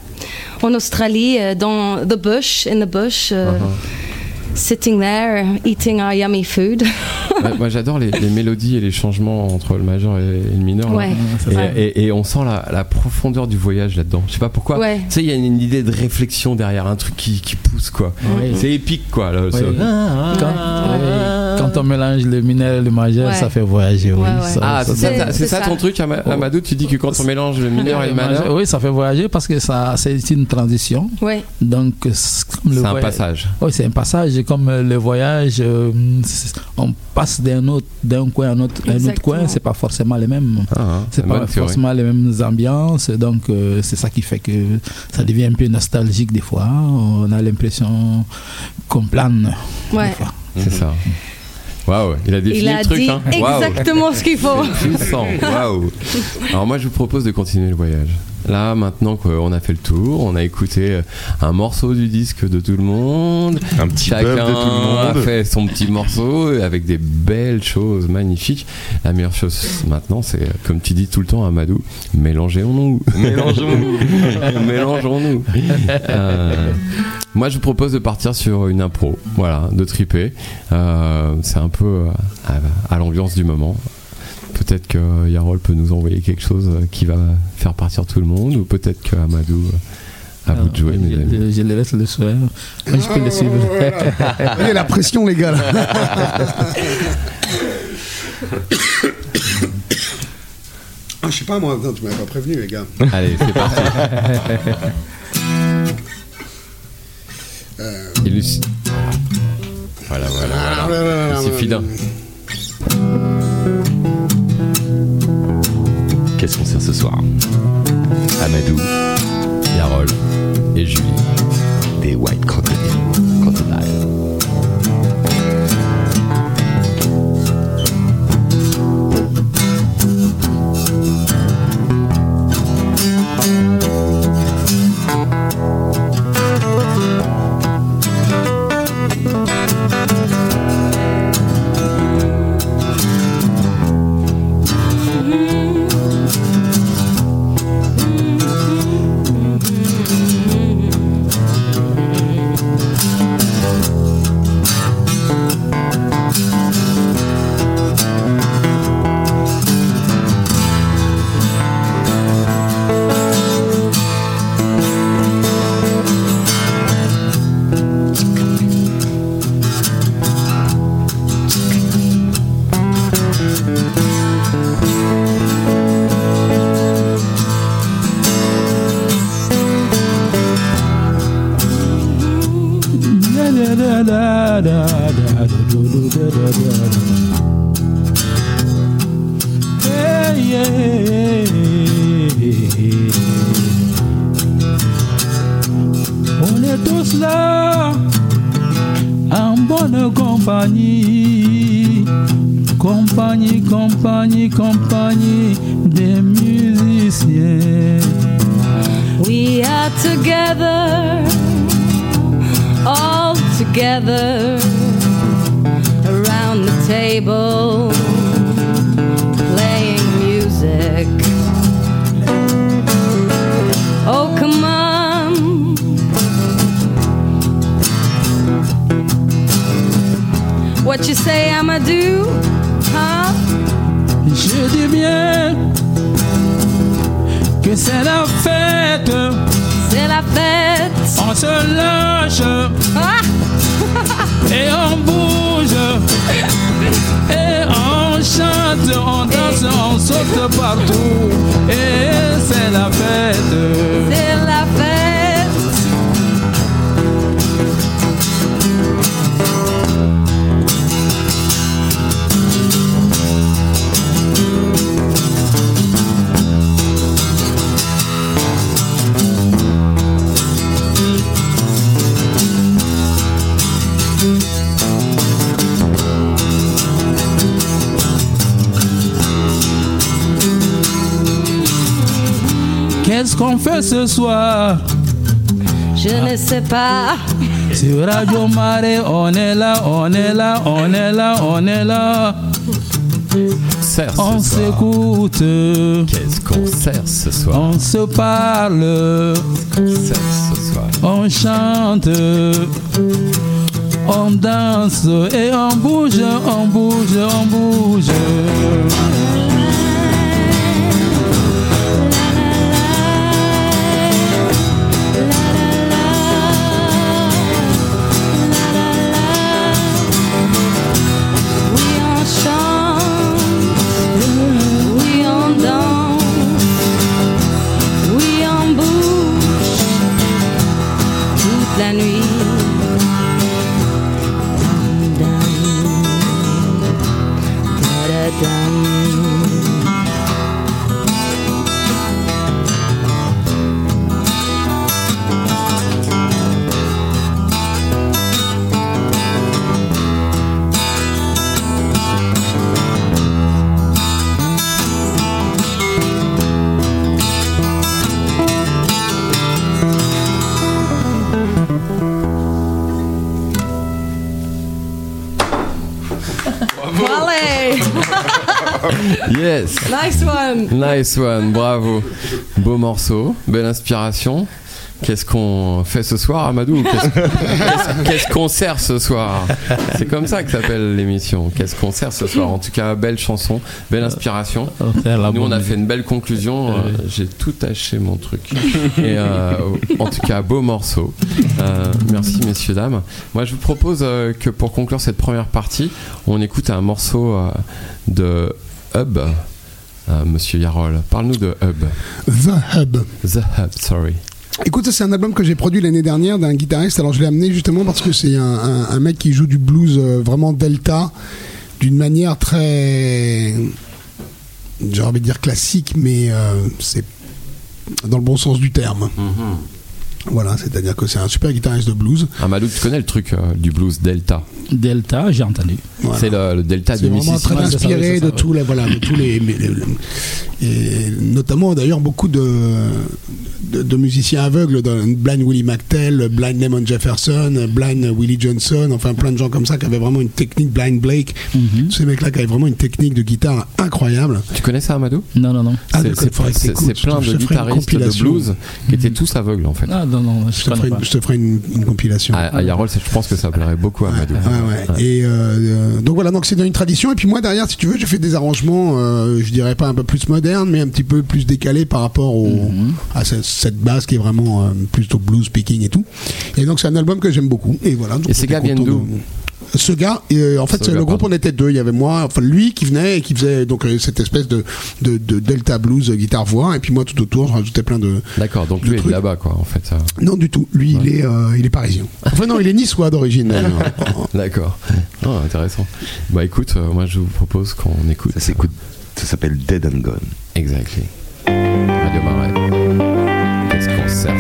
en Australie, euh, dans the bush, in the bush, euh, Uh-huh. sitting there, eating our yummy food. Ouais, moi, j'adore les, les mélodies et les changements entre le majeur et, et le mineur. là. Ouais. Et, Ouais. et- et on sent la, la profondeur du voyage là-dedans. Je sais pas pourquoi. Ouais. Tu sais, il y a une, une idée de réflexion derrière, un truc qui, qui pousse quoi. C'est épique quoi. là, Quand, on mélange le mineur et le majeur, Ouais. ça fait voyager. Oui, Ouais, ouais. Ça- Ah, c'est ça- ton truc, Ama- Amadou Tu dis que quand on mélange le mineur et le majeur, Oui, ça fait voyager parce que ça, c'est une transition. Donc, c'est le c'est un passage. Oui, c'est un passage comme euh, le voyage, euh, on passe d'un autre, d'un coin à un autre, un autre coin, c'est pas forcément les mêmes. Ah, hein, C'est pas forcément les mêmes ambiances, donc euh, c'est ça qui fait que ça devient un peu nostalgique des fois. On a l'impression qu'on plane. Ouais. C'est ça. Waouh, il a défini Il a le truc. dit hein. Exactement ce qu'il faut. Puissant, waouh. Alors moi je vous propose de continuer le voyage. Là maintenant qu'on a fait le tour, on a écouté euh, un morceau du disque de tout le monde. Un petit Chacun de tout le a monde. fait son petit morceau avec des belles choses magnifiques. La meilleure chose maintenant c'est, euh, comme tu dis tout le temps Amadou, mélangeons-nous. Mélangeons-nous. Mélangeons-nous. Euh, moi, je vous propose de partir sur une impro, voilà, de triper. Euh, c'est un peu euh, à, à l'ambiance du moment. Peut-être que Yarol peut nous envoyer quelque chose euh, qui va faire partir tout le monde, ou peut-être que Amadou euh, à vous de jouer, mes je, amis. je- je le laisse le soir. Moi, je peux le suivre. Voyez la pression, les gars. là. Ah, je sais pas, moi, non, tu m'avais pas prévenu, les gars. Allez, c'est parti. Et Lucie. Voilà, voilà, Ah, voilà. là, Qu'est-ce qu'on sert ce soir Amadou, Yarol et Julie. des White Crocodiles. Radio Marais, on est là, on est là, on est là, on est là. On s'écoute, Qu'est-ce qu'on sert ce soir? On se parle, Sert ce soir. on chante, on danse et on bouge, on bouge, on bouge. Yes nice one. Nice one, bravo. Beau morceau, belle inspiration. Qu'est-ce qu'on fait ce soir, Amadou? Qu'est-ce qu'on sert ce soir? C'est comme ça que s'appelle l'émission. Qu'est-ce qu'on sert ce soir? En tout cas, belle chanson, belle inspiration. Nous, on a fait une belle conclusion. Euh, J'ai tout taché mon truc. Et euh, en tout cas, beau morceau. Euh, merci, messieurs, dames. Moi, je vous propose euh, que pour conclure cette première partie, on écoute un morceau euh, de Hub. Euh, Monsieur Yarol, parle-nous de Hub. The Hub. The Hub, sorry. Écoute, ça, c'est un album que j'ai produit l'année dernière d'un guitariste. Alors je l'ai amené justement parce que c'est un, un- un mec qui joue du blues euh, vraiment delta d'une manière très, j'ai envie de dire classique, mais euh, c'est dans le bon sens du terme. Voilà, c'est-à-dire que c'est un super guitariste de blues. Amadou, tu connais le truc euh, du blues Delta? Delta, j'ai entendu. Voilà. C'est le, le Delta de C'est vraiment Mississippi. très inspiré de tous les voilà de tous les, et notamment d'ailleurs beaucoup de, de de musiciens aveugles Blind Willie McTell, Blind Lemon Jefferson, Blind Willie Johnson, enfin plein de gens comme ça qui avaient vraiment une technique Blind Blake, Mhm. ces mecs-là qui avaient vraiment une technique de guitare incroyable. Tu connais ça, Amadou? Non, non, non. Ah, C'est- plein de guitaristes de blues qui étaient tous aveugles en fait. Ah, non, non, je Je te ferai, une, je te ferai une, une compilation. À, à Yarol, je pense que ça plairait beaucoup à Ouais, ouais. Et euh, euh, donc voilà, donc c'est dans une tradition. Et puis moi derrière, si tu veux, j'ai fait des arrangements, euh, je dirais pas un peu plus modernes, mais un petit peu plus décalés par rapport au, Mhm. à ce- cette base qui est vraiment euh, plutôt blues speaking et tout. Et donc c'est un album que j'aime beaucoup. Et voilà. donc Et ces gars viennent d'où Ce gars, euh, en fait, Ce gars, le groupe, pardon. on était deux. Il y avait moi, enfin lui qui venait et qui faisait donc euh, cette espèce de, de, de delta blues euh, guitare voix, et puis moi tout autour, je rajoutais plein de. D'accord, donc de lui est trucs. là-bas, quoi, en fait. ça. Non, du tout. Lui, il est, euh, il est parisien. Enfin non, il est niçois d'origine. d'ailleurs. D'accord. Oh, intéressant. Bah écoute, euh, moi je vous propose qu'on écoute. Ça s'écoute. Ça s'appelle Dead and Gone. Exactly. Radio Marais. Qu'est-ce qu'on sert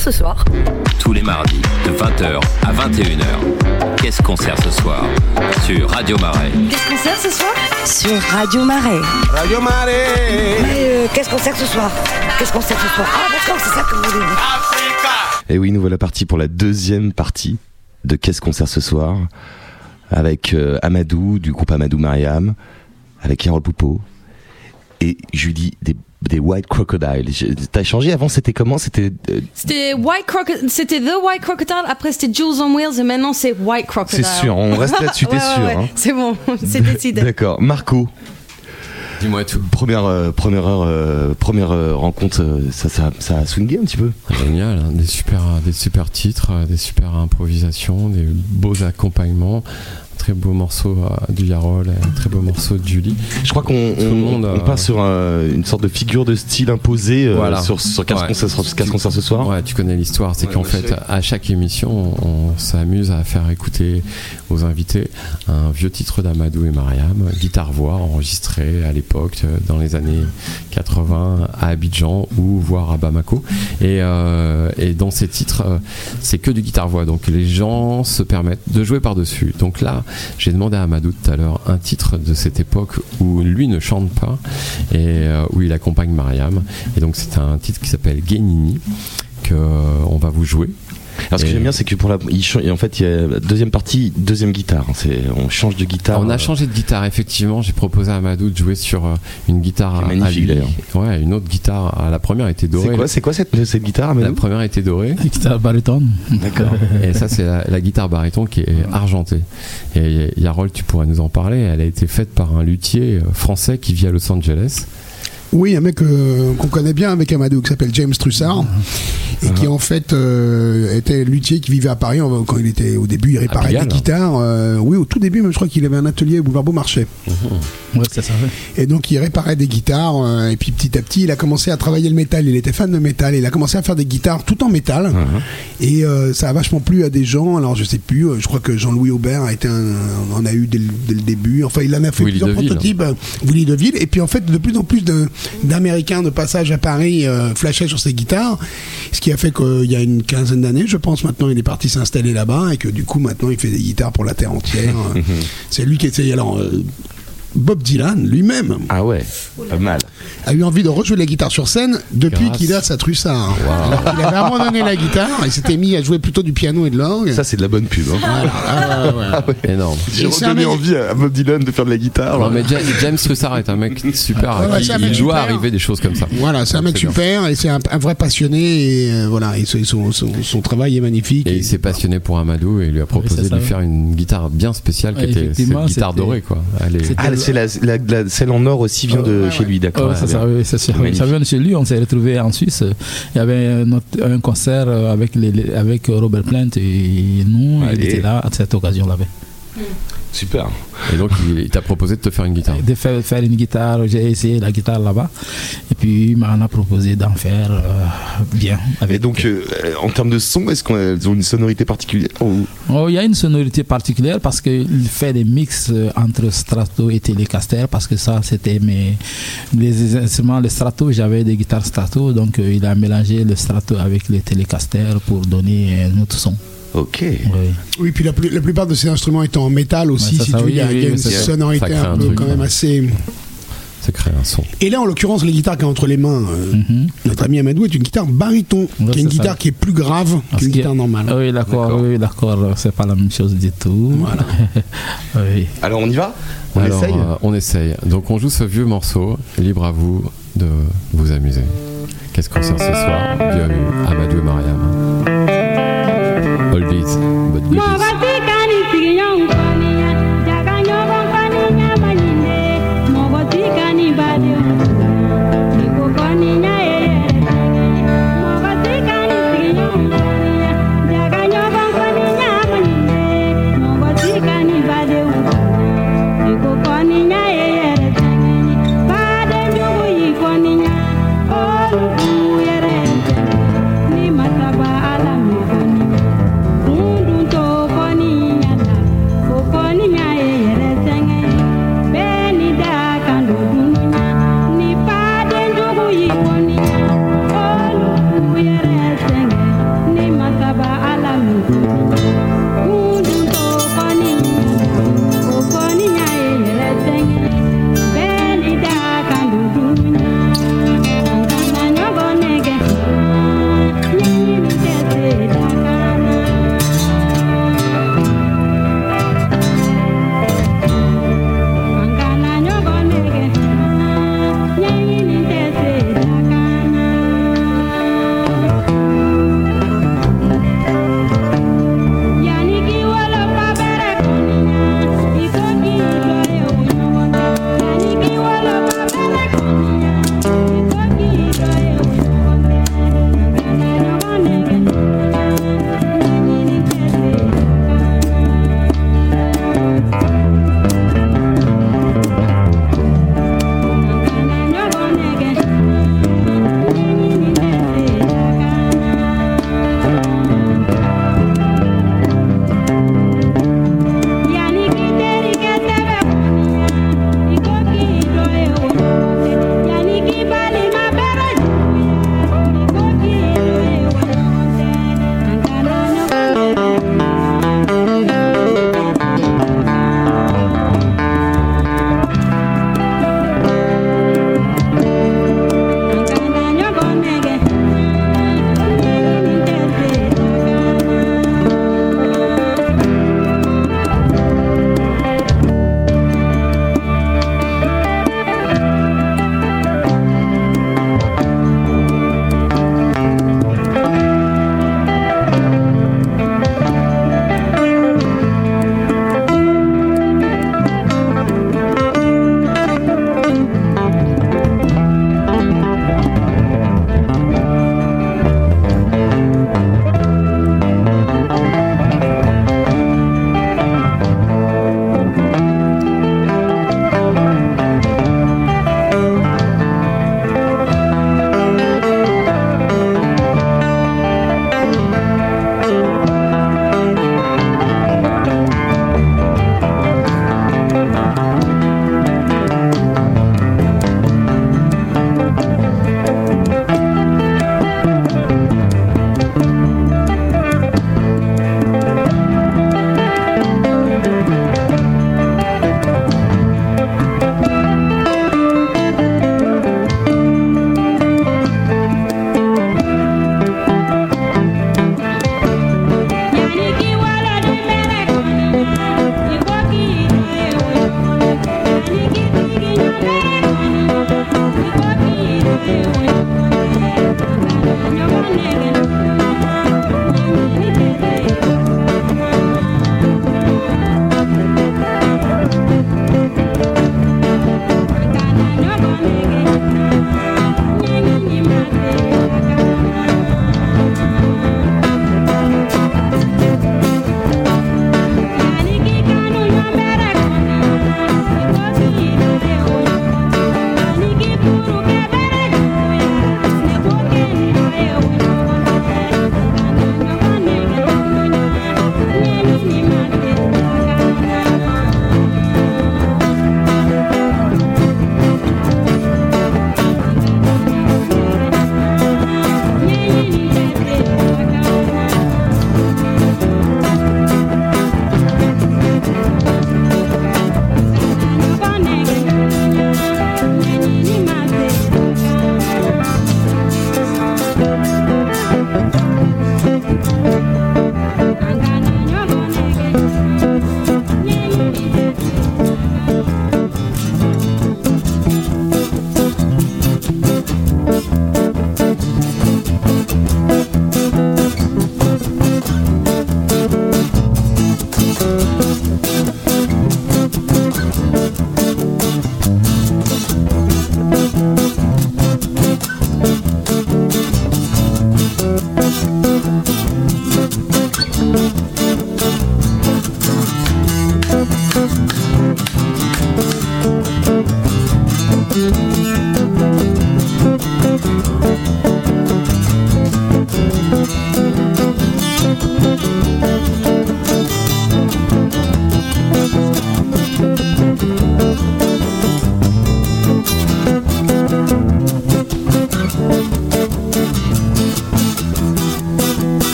ce soir Tous les mardis, de 20h à 21h. Qu'est-ce qu'on sert ce soir Sur Radio Marais. Qu'est-ce qu'on sert ce soir Sur Radio Marais. Radio Marais. Mais euh, qu'est-ce qu'on sert ce soir Qu'est-ce qu'on sert ce soir Ah d'accord, c'est ça que vous voulez. Et oui, nous voilà partis pour la deuxième partie de Qu'est-ce qu'on sert ce soir avec euh, Amadou du groupe Amadou Mariam, avec Carole Poupeau et Julie des, des White Crocodile. T'as changé avant, c'était comment? C'était euh, C'était White Crocodile, c'était The White Crocodile, après c'était Jules on Wheels et maintenant c'est White Crocodile. C'est sûr, on reste là-dessus, t'es Ouais, sûr, ouais, hein. C'est bon, c'est décidé. D'accord, Marco. Dis-moi tout. Première euh, première heure, euh, première euh, rencontre, ça, ça ça a swingé un petit peu. Génial, hein, des super, des super titres, des super improvisations, des beaux accompagnements, très beau morceau euh, du Yarol, un très beau morceau de Julie. Je crois qu'on on, on euh, part sur euh, une sorte de figure de style imposée euh, Voilà. sur sur qu'est-ce Ouais. sert ce soir. Ouais, tu connais l'histoire, c'est Ouais, qu'en fait, sais. à chaque émission, on, on s'amuse à faire écouter aux invités un vieux titre d'Amadou et Mariam, guitare-voix, enregistré à l'époque, euh, dans les années 80, à Abidjan ou voire à Bamako. Et, euh, et dans ces titres, euh, c'est que du guitare-voix, donc les gens se permettent de jouer par-dessus. Donc là, j'ai demandé à Amadou tout à l'heure un titre de cette époque où lui ne chante pas et euh, où il accompagne Mariam. Et donc c'est un titre qui s'appelle Guénini que euh, va vous jouer. Alors ce que j'aime bien, c'est que pour la, il en fait, il y a la deuxième partie, deuxième guitare. hein, C'est, on change de guitare. on a euh, changé de guitare effectivement. J'ai proposé à Amadou de jouer sur euh, une guitare magnifique, d'ailleurs. Ouais, une autre guitare. Ah, La première était dorée. C'est quoi, c'est quoi cette, cette guitare, La Amadou première était dorée. Guitare baryton. D'accord. Et ça, c'est la, la guitare baryton qui est argentée. Et Yarol, tu pourrais nous en parler. Elle a été faite par un luthier euh, français qui vit à Los Angeles. Oui, un mec euh, qu'on connaît bien avec Amadou qui s'appelle James Trussard et qui en fait euh, était luthier qui vivait à Paris quand il était au début il réparait Pigalle. des guitares euh, oui au tout début même je crois qu'il avait un atelier au boulevard Beaumarchais Ouais, c'est ça. ouais. et donc il réparait des guitares et puis petit à petit il a commencé à travailler le métal il était fan de métal il a commencé à faire des guitares tout en métal Et euh, ça a vachement plu à des gens. Alors je sais plus, je crois que Jean-Louis Aubert a été un, en a eu dès le, dès le début. Enfin, il en a fait Willy plusieurs Deville. prototypes. Willy Deville. Et puis en fait, de plus en plus d'un- d'Américains de passage à Paris euh, flashaient sur ses guitares. Ce qui a fait qu'il y a une quinzaine d'années, je pense maintenant, il est parti s'installer là-bas et que du coup maintenant il fait des guitares pour la terre entière. C'est lui qui essaye. Alors euh, Bob Dylan lui-même Ah ouais, pas mal. a eu envie de rejouer la guitare sur scène depuis qu'il a sa trussard. Alors qu'il avait abandonné la guitare et s'était mis à jouer plutôt du piano et de l'orgue. Ça, c'est de la bonne pub. Hein. Voilà. Ah, ouais, ouais. Ah ouais. Énorme. J'ai redonné envie à Bob Dylan de faire de la guitare. Non, mais Ja- James Russard est un mec super. Qui un mec il doit arriver des choses comme ça. Voilà, c'est un mec super et c'est un, un vrai passionné et euh, voilà, et son, son, son- son travail est magnifique. Et il s'est passionné pour Amadou et il lui a proposé de lui ouais. faire une guitare bien spéciale qui était cette guitare dorée quoi. Elle est- c'était- c'est la, la, la- celle en or aussi vient de Ouais, chez ouais. lui, d'accord. Ouais, ça, vient de chez lui. On s'est retrouvé en Suisse. Il y avait un, autre- un concert avec, les, les- avec Robert Plant et nous. Il était là à cette occasion-là. Super. Et donc il, t'a proposé de te faire une guitare. De faire, faire une guitare, j'ai essayé la guitare là-bas. Et puis il m'en a proposé d'en faire euh, bien. Et Avec donc, euh, en termes de son, est-ce qu'elles ont une sonorité particulière ou- Oh, il y a une sonorité particulière parce qu'il fait des mix euh, entre strato et télécaster parce que ça c'était mes les instruments le strato j'avais des guitares strato donc euh, il a mélangé le strato avec les télécaster pour donner un autre son. Ok. Oui. Oui, puis la, plus- la plupart de ces instruments étant en métal aussi, Ouais, ça, si ça, tu veux, oui, il y a, oui, il y a oui, une sonorité crée un un peu truc, quand même assez. Ça crée un son. Et là, en l'occurrence, les guitares qu'il a entre les mains, euh, Mhm. notre ami Amadou est une guitare baryton, Ouais, qui est une ça. guitare qui est plus grave qu'une guitare normale. Ah Oui, d'accord, oui, d'accord, c'est pas la même chose du tout. Voilà. oui. Alors, on y va? On Alors, essaye euh, on essaye. Donc on joue ce vieux morceau. Libre à vous de vous amuser. Qu'est-ce qu'on sert ce soir? Du Amadou et Mariam. But with Goodies.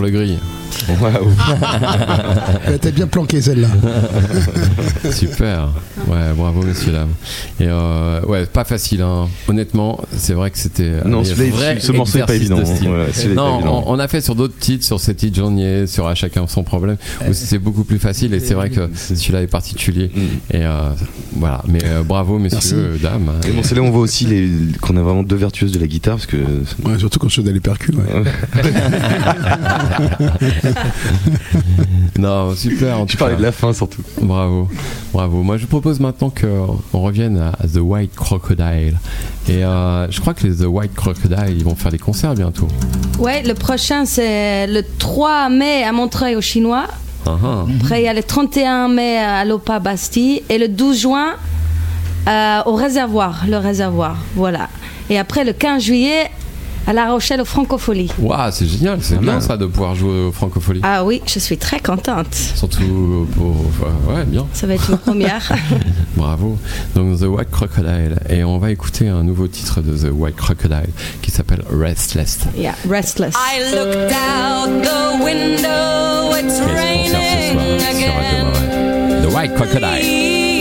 Le gris. Waouh. Elle était bien planquée celle-là. Super. Ouais, bravo, messieurs, dames. Et euh, ouais, pas facile, hein. Honnêtement, c'est vrai que c'était. Non, celui-là, vrai ce morceau est pas évident. Ouais, pas non, évident. on, on a fait sur d'autres titres, sur ces titres Journier, sur À chacun son problème, où c'est beaucoup plus facile et c'est vrai que celui-là est particulier. Et euh, voilà. Mais euh, bravo, messieurs, Merci. euh, dames. hein. Et bon, c'est là où on voit aussi les, qu'on a vraiment deux vertueuses de la guitare parce que Ouais, surtout quand je fais les percus. Ouais. Non, super. En tout parlais de la fin surtout. Bravo, bravo. Moi, je vous propose maintenant qu'on revienne à The White Crocodile. Et euh, je crois que les The White Crocodile, ils vont faire des concerts bientôt. Ouais, le prochain c'est le 3 mai à Montreuil aux Chinois. Ah, ah. Après, il y a le 31 mai à l'OPA Bastille et le 12 juin euh, au réservoir, le réservoir. Voilà. Et après, le 15 juillet à La Rochelle au Francophonie. Waouh, c'est génial, c'est bien ça de pouvoir jouer au Francophonie. Ah oui, je suis très contente. Surtout pour. enfin, ouais, bien. Ça va être une première. Bravo. Donc The White Crocodile. Et on va écouter un nouveau titre de The White Crocodile qui s'appelle Restless. yeah, Restless. I looked out the window, it's raining The White Crocodile.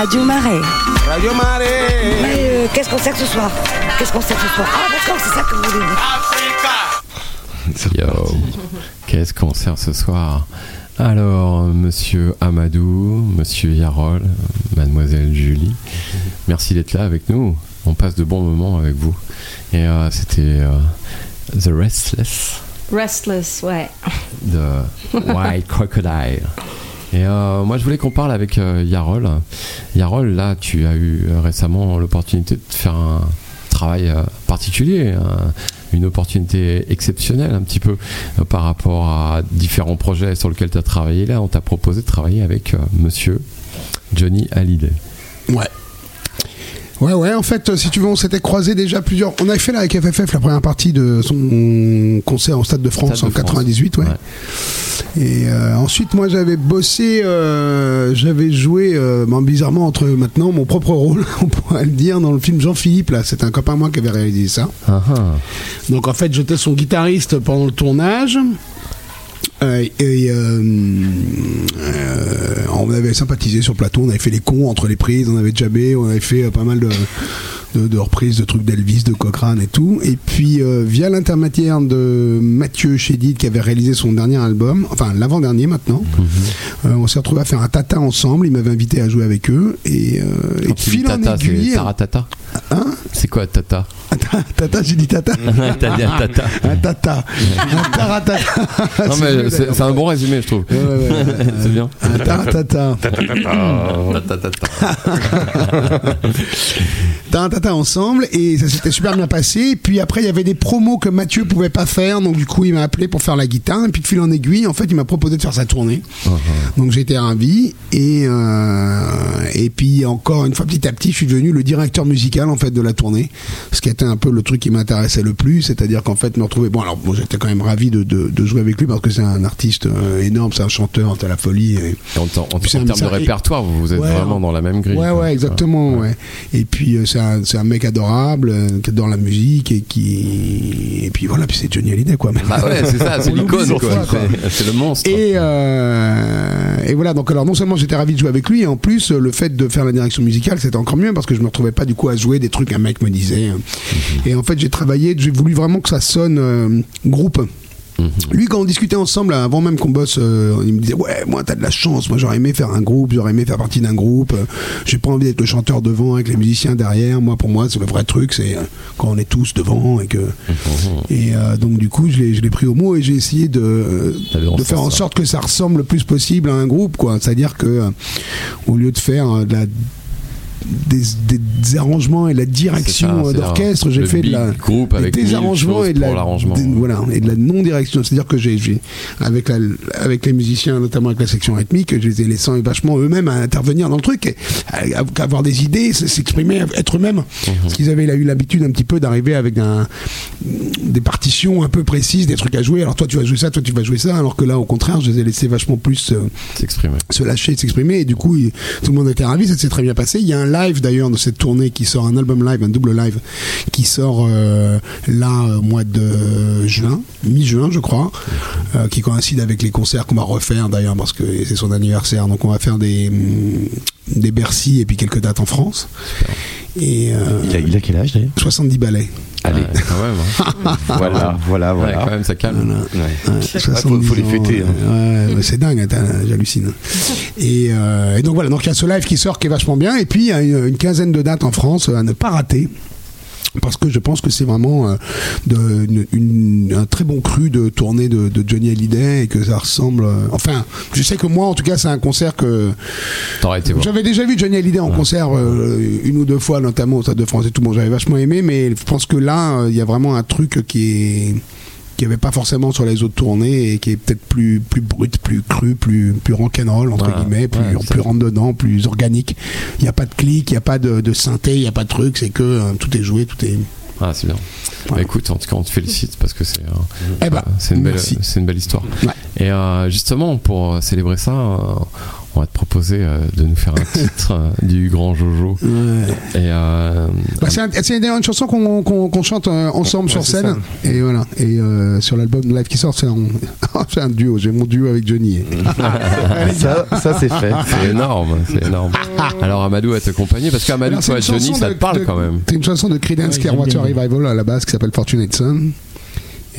Radio Marais. Radio Marais. Mais euh, qu'est-ce qu'on sert ce soir? Qu'est-ce qu'on sert ce soir? Ah d'accord, c'est ça que vous voulez? Yo, qu'est-ce qu'on sert ce soir? Alors, monsieur Amadou, monsieur Yarol, mademoiselle Julie, merci d'être là avec nous. On passe de bons moments avec vous. Et euh, c'était euh, The Restless Restless, ouais. de White Crocodile. Et euh, moi, je voulais qu'on parle avec euh, Yarol. Yarol, là, tu as eu euh, récemment l'opportunité de faire un travail particulier, un- une opportunité exceptionnelle un petit peu par rapport à différents projets sur lesquels tu as travaillé. Là, on t'a proposé de travailler avec monsieur Johnny Hallyday. Ouais. Ouais, ouais, en fait, si tu veux, on s'était croisé déjà plusieurs. On avait fait là avec FFF la première partie de son concert au Stade de France Stade de en France. 98, ouais. Et euh, ensuite, moi, j'avais bossé, euh, j'avais joué, euh, ben, bizarrement, entre maintenant mon propre rôle, on pourrait le dire, dans le film Jean-Philippe, là. C'est un copain moi qui avait réalisé ça. Ah. Donc en fait, j'étais son guitariste pendant le tournage. Euh, et euh, euh, on avait sympathisé sur le plateau, on avait fait les cons entre les prises, on avait jabé, on avait fait pas mal de, de, de reprises de trucs d'Elvis, de Cochrane et tout. Et puis euh, via l'intermédiaire de Mathieu Chédid qui avait réalisé son dernier album, enfin l'avant-dernier maintenant, euh, on s'est retrouvé à faire un tata ensemble. Il m'avait invité à jouer avec eux et, euh, et fil en tata, c'est aiguille. Hein? C'est quoi tata? Tata, j'ai dit tata. T'as dit un tata. Un tata. Un taratata. Non, mais c'est un bon résumé, je trouve. Ouais, ouais, ouais. c'est bien. Un taratata. Un tata ensemble et ça s'était super bien passé. Et puis après, il y avait des promos que Mathieu pouvait pas faire, donc du coup, il m'a appelé pour faire la guitare. Et puis de fil en aiguille, en fait, il m'a proposé de faire sa tournée. Donc j'étais ravi. Et euh, et puis encore une fois, petit à petit, je suis devenu le directeur musical en fait de la tournée, ce qui était un peu le truc qui m'intéressait le plus, c'est-à-dire qu'en fait, me retrouver. Bon, alors bon, j'étais quand même ravi de, de, de jouer avec lui parce que c'est un artiste euh, énorme, c'est un chanteur, c'est la folie. Et, En, en- en termes de répertoire, vous, vous êtes Ouais, vraiment dans la même grille. Ouais, ouais, exactement, ouais. Et puis euh, c'est un, c'est un mec adorable, euh, qui adore la musique et qui et puis voilà, puis c'est Johnny Hallyday quoi. Bah ouais, c'est ça, c'est l'icône, quoi. C'est- le monstre. Et, euh, et voilà, donc alors non seulement j'étais ravi de jouer avec lui, et en plus euh, le fait de faire la direction musicale c'était encore mieux parce que je me retrouvais pas du coup à jouer des trucs un mec me disait. Hein. Et en fait j'ai travaillé, j'ai voulu vraiment que ça sonne euh, groupe. Lui, quand on discutait ensemble, avant même qu'on bosse, euh, il me disait Ouais, moi, t'as de la chance. Moi, j'aurais aimé faire un groupe, j'aurais aimé faire partie d'un groupe. Euh, J'ai pas envie d'être le chanteur devant avec les musiciens derrière. Moi, pour moi, c'est le vrai truc, c'est euh, quand on est tous devant et que. Et euh, donc, du coup, je l'ai je l'ai pris au mot et j'ai essayé de, de faire en sorte que ça ressemble le plus possible à un groupe, quoi. C'est-à-dire que, au lieu de faire de la des, des- arrangements et la direction euh, d'orchestre, j'ai fait de la groupe avec des arrangements et de la des- voilà et de la non direction. C'est-à-dire que j'ai avec la, avec les musiciens, notamment avec la section rythmique, je les ai laissés vachement eux-mêmes à intervenir dans le truc, et à- à avoir des idées, s'exprimer, être eux-mêmes. Mhm. Parce qu'ils avaient eu l'habitude un petit peu d'arriver avec un, des partitions un peu précises, des trucs à jouer. Alors toi tu vas jouer ça, toi tu vas jouer ça, alors que là au contraire, je les ai laissés vachement plus euh, S'exprimer. se lâcher, s'exprimer. Et du coup, il- tout le monde était ravi, ça s'est très bien passé. Il y a un live d'ailleurs de cette tournée qui sort, un album live, un double live, qui sort euh, là au mois de juin, mi-juin je crois, euh, qui coïncide avec les concerts qu'on va refaire d'ailleurs parce que c'est son anniversaire. Donc on va faire des, des Bercy et puis quelques dates en France. Et euh, Il a, il a quel âge d'ailleurs? 70 ballets. Allez, Ouais, quand même. hein. voilà, voilà, Ouais, voilà. quand même, ça calme. Ouais. Ouais, faut- 70 faut les fêter, hein. ouais, ouais, c'est dingue, j'hallucine. Et, euh, et donc voilà, donc il y a ce live qui sort qui est vachement bien, et puis il y a une, une quinzaine de dates en France à ne pas rater. Parce que je pense que c'est vraiment euh, de- une- une- un très bon cru de tournée de, de Johnny Hallyday et que ça ressemble. euh, enfin, je sais que moi, en tout cas, c'est un concert que j'avais déjà vu Johnny Hallyday en concert euh, une ou deux fois, notamment au Stade de France et tout. Bon, j'avais vachement aimé, mais je pense que là, euh, il y a vraiment un truc qui est qui avait pas forcément sur les autres tournées et qui est peut-être plus plus brut, plus cru, plus plus rock'n'roll entre guillemets, plus ouais, plus rentre dedans, plus organique. Il n'y a pas de clic, il n'y a pas de, de synthé, il n'y a pas de truc, c'est que euh, tout est joué, tout est. Ah, c'est bien. Bah, écoute, en tout cas, on te félicite parce que c'est euh, Eh ben, une, belle- une belle histoire. Ouais. Et euh, justement, pour célébrer ça, on va te proposer euh, de nous faire un titre euh, du grand Jojo. Et euh, Bah, c'est un- c'est une chanson qu'on chante euh, ensemble Ouais, sur c'est scène. Et voilà. Et euh, sur l'album live qui sort, c'est un, c'est un duo. J'ai mon duo avec Johnny. ça, ça c'est fait. c'est énorme, c'est énorme. Alors Amadou va t'accompagner parce qu'Amadou, c'est toi, Johnny, ça te parle de- quand même. C'est une chanson de Creedence Ouais, Clearwater. Revival à la base qui s'appelle Fortunate Son.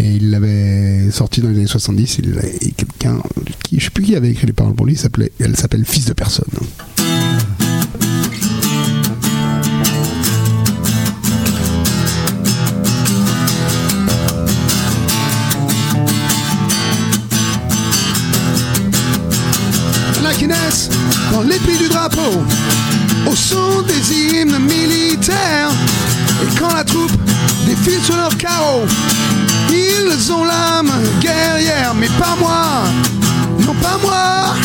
Et il l'avait sorti dans les années 70. Il avait- et quelqu'un, qui, je sais plus qui avait écrit les paroles pour lui, s'appelait- elle s'appelle Fils de personne. Dans plis du drapeau, au son des hymnes militaires. Et quand la troupe défile sur leurs carreaux, ils ont l'âme guerrière, mais pas moi, non pas moi.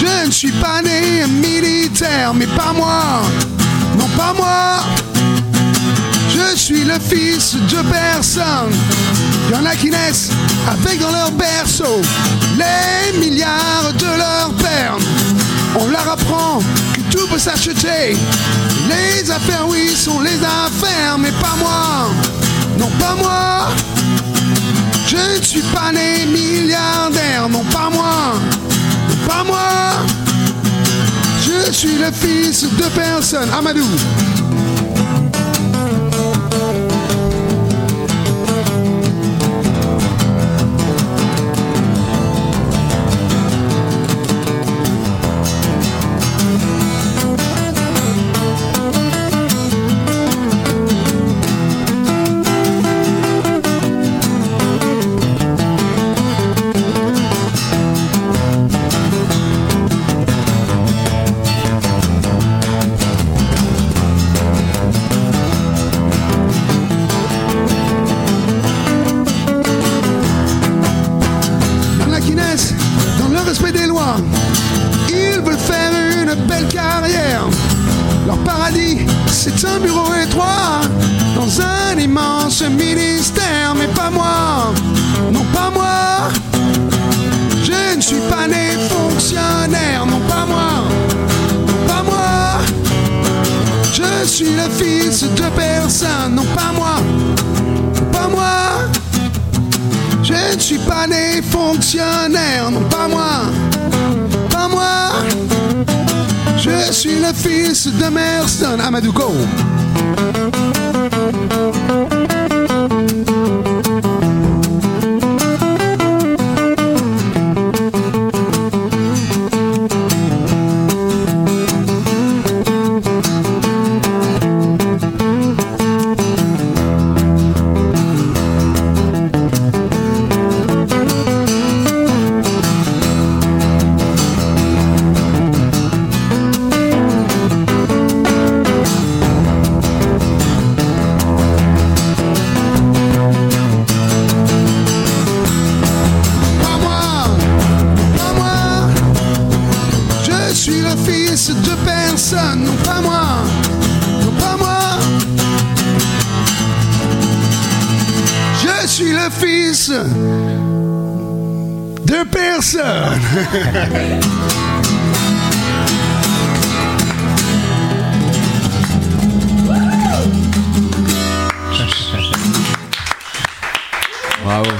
Je ne suis pas né militaire, mais pas moi, non pas moi. Je suis le fils de personne. Il y en a qui naissent avec dans leur berceau les milliards de leur père. On leur apprend que tout peut s'acheter. Les affaires, oui, sont les affaires, mais pas moi. Non, pas moi. Je ne suis pas né milliardaire, non, pas moi. Pas moi. Je suis le fils de personne. Amadou. Suis le fils de personne, non pas moi, pas moi. Je ne suis pas né fonctionnaire, non pas moi, pas moi. Je suis le fils de Merston, Amadou Bravo.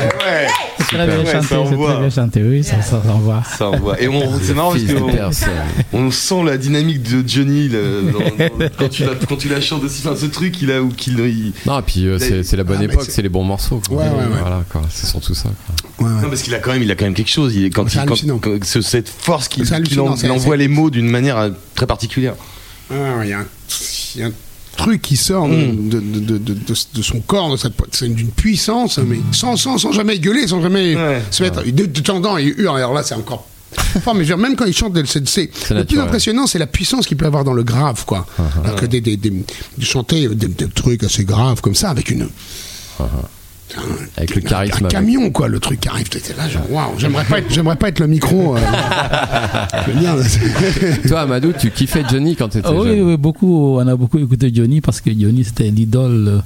Ouais. C'est très bien Ouais, chanté, ça c'est très envoie. bien chanté, oui, ça, ça s'envoie. Ça envoie. Et on- c'est marrant parce on, sent la dynamique de Johnny là, dans- dans- quand tu la quand tu la chantes aussi. Enfin, ce truc il a ou qu'il il- Non, et puis euh, c'est c'est la bonne Ah, époque, c'est- c'est les bons morceaux. quoi. Ouais, ouais, ouais. Voilà, quoi. C'est surtout ça. quoi. Ouais, ouais. Non, parce qu'il a quand même, il a quand même quelque chose. Il quand il, quand- hallucinant. quand- ce- cette force c'est- il envoie les mots d'une manière euh, très particulière. Ah, Il y, a un- il y a un truc qui sort de, Mm. de, de, de, son corps, d'une puissance, mais sans, sans, sans jamais gueuler, sans jamais Ouais. se mettre. De, temps en temps, il hurle. Alors là, c'est encore. mais dire, même quand il chante, c'est- le plus impressionnant, c'est la puissance qu'il peut avoir dans le grave, quoi. Alors que des, des, des, de chanter des, des trucs assez graves comme ça, avec une. Avec le un- charisme. Un avec. camion, quoi, le truc qui arrive. T'es là, genre, waouh, j'aimerais pas être, j'aimerais pas être le micro. euh, Toi, Amadou, tu kiffais Johnny quand t'étais oui, jeune. oui, beaucoup. On a beaucoup écouté Johnny parce que Johnny c'était l'idole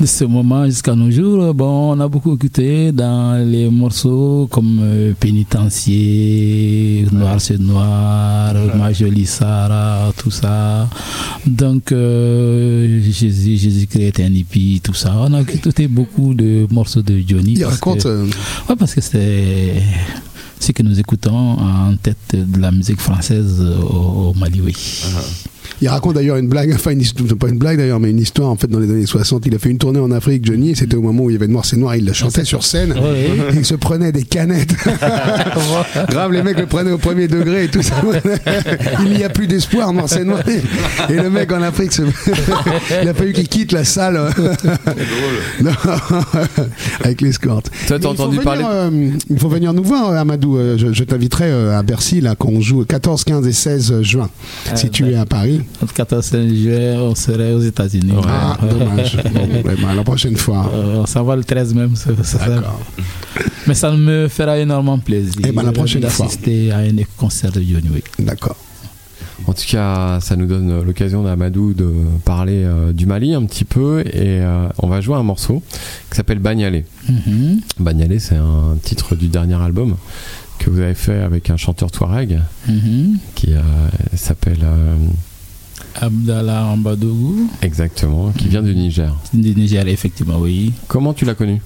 de ce moment jusqu'à nos jours. Bon, on a beaucoup écouté dans les morceaux comme euh, Pénitencier, Noir c'est Noir, Ma jolie Sarah, tout ça. Donc, euh, Jésus, Jésus-Christ est un hippie, tout ça. On a écouté beaucoup de morceaux de Johnny. il parce raconte. que- euh, Ouais, parce que c'est ce que nous écoutons en tête de la musique française au, au Mali, oui. Il raconte d'ailleurs une blague, enfin une histoire, pas une blague d'ailleurs, mais une histoire en fait dans les années 60. Il a fait une tournée en Afrique, Johnny, et c'était au moment où il y avait Noir c'est Noir, il la chantait sur scène. Ouais. Il se prenait des canettes. Grave, les mecs le prenaient au premier degré et tout ça. Il n'y a plus d'espoir, Noir c'est Noir. Et le mec en Afrique, se... il a fallu qu'il quitte la salle. Non, avec l'escorte. Toi, t'as Mais il faut entendu venir, parler euh, Il faut venir nous voir, euh, Amadou. Euh, Je, je t'inviterai euh, à Bercy, là, quand on joue le 14, 15 et 16 juin. si Euh, tu es à Paris. Le 14 juillet, on serait aux États-Unis. Ah, dommage. Bon, bah, la prochaine fois. Euh, ça va le 13 même. ça- ça-. Mais ça me fera énormément plaisir. Eh ben, la prochaine euh, fois. D'assister à un concert de Johnny Wick. D'accord. En tout cas, ça nous donne l'occasion d'Amadou de parler euh, du Mali un petit peu et euh, on va jouer un morceau qui s'appelle Bagnalé. Mhm. Bagnalé, c'est un titre du dernier album que vous avez fait avec un chanteur touareg Mhm. qui euh, s'appelle euh, Abdallah Ambadougou, exactement, qui vient du Niger. du Niger, effectivement, oui. Comment tu l'as connu?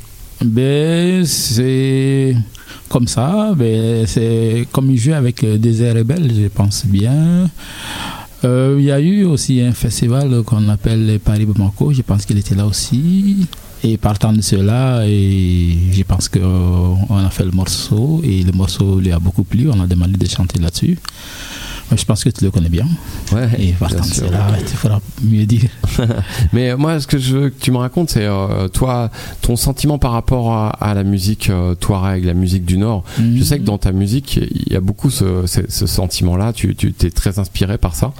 Ben, c'est comme ça. Ben, c'est comme il joue avec euh, des airs rebelles, je pense bien. Euh, Il y a eu aussi un festival qu'on appelle Paris Bamako. Je pense qu'il était là aussi. Et partant de cela, et je pense qu'on a fait le morceau et le morceau lui a beaucoup plu. On a demandé de chanter là-dessus. Je pense que tu le connais bien. Ouais, Et de sûr. cela, tu feras mieux dire. Mais moi, ce que je veux que tu me racontes, c'est euh, toi, ton sentiment par rapport à, à la musique euh, touareg, la musique du Nord. Je sais que dans ta musique, il y a beaucoup ce, ce- ce sentiment-là. Tu, tu es très inspiré par ça.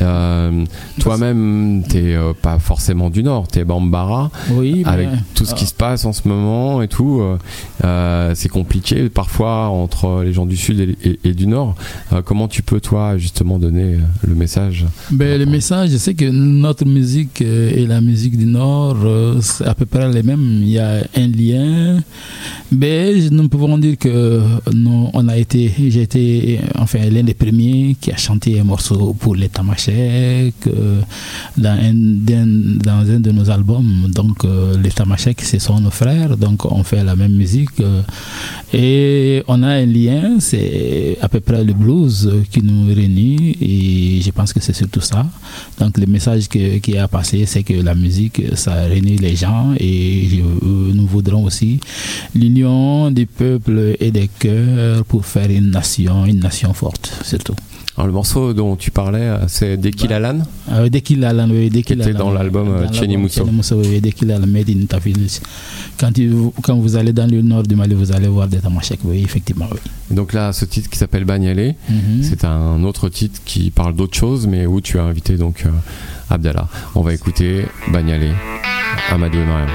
Euh, Toi-même, t'es euh, pas forcément du Nord. T'es Bambara. Oui, Avec mais- tout ce qui se passe en ce moment et tout, c'est compliqué parfois entre les gens du Sud et, et- et du Nord. Comment tu peux, toi, justement, donner euh, le message Ben, le message, je sais que notre musique euh, et la musique du Nord, euh, c'est à peu près les mêmes. Il y a un lien. Mais nous pouvons dire que on a été, j'ai été enfin, l'un des premiers qui a chanté un morceau pour les euh, dans, un, dans un de nos albums. Donc, euh, les Tamashek, ce sont nos frères. Donc, on fait la même musique. euh, et on a un lien, c'est à peu près le blues euh, qui nous et je pense que c'est surtout ça. Donc le message qui a passé, c'est que la musique, ça réunit les gens et euh, nous voudrons aussi l'union des peuples et des cœurs pour faire une nation, une nation forte surtout. Alors, le morceau dont tu parlais, euh, c'est Dekil Alan Euh, dès qu'il a la oui, dès qu'il était a la- dans l'album, euh. Tcheni Mousso, oui, dès qu'il a le Made in. Quand, quand vous allez dans le nord du Mali, vous allez voir des tamashek, oui, effectivement, oui. Et Donc là, ce titre qui s'appelle Bagnalé, Mhm. c'est un autre titre qui parle d'autre chose, mais où tu as invité donc euh, Abdallah. On va écouter Bagnalé, Amadou et Mariam.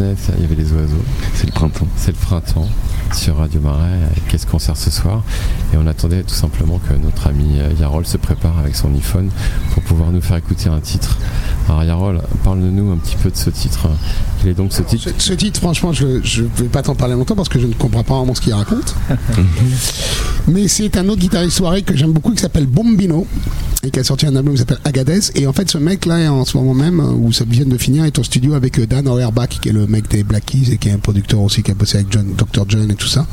Il y avait des oiseaux. C'est le printemps. C'est le printemps sur Radio Marais. Qu'est-ce qu'on sert ce soir? Et on attendait tout simplement que notre ami euh, Yarol se prépare avec son iPhone pour pouvoir nous faire écouter un titre. Alors Yarol, parle-nous un petit peu de ce titre. Quel est donc ce titre Ce, ce titre, franchement, je ne vais pas t'en parler longtemps parce que je ne comprends pas vraiment ce qu'il raconte. Mais c'est un autre guitariste soirée que j'aime beaucoup qui s'appelle Bombino et qui a sorti un album qui s'appelle Agadez. Et en fait, ce mec-là, en ce moment même, où ça vient de finir, est en studio avec euh, Dan Auerbach, qui est le mec des Black Keys et qui est un producteur aussi qui a bossé avec John, Dr. John et tout ça.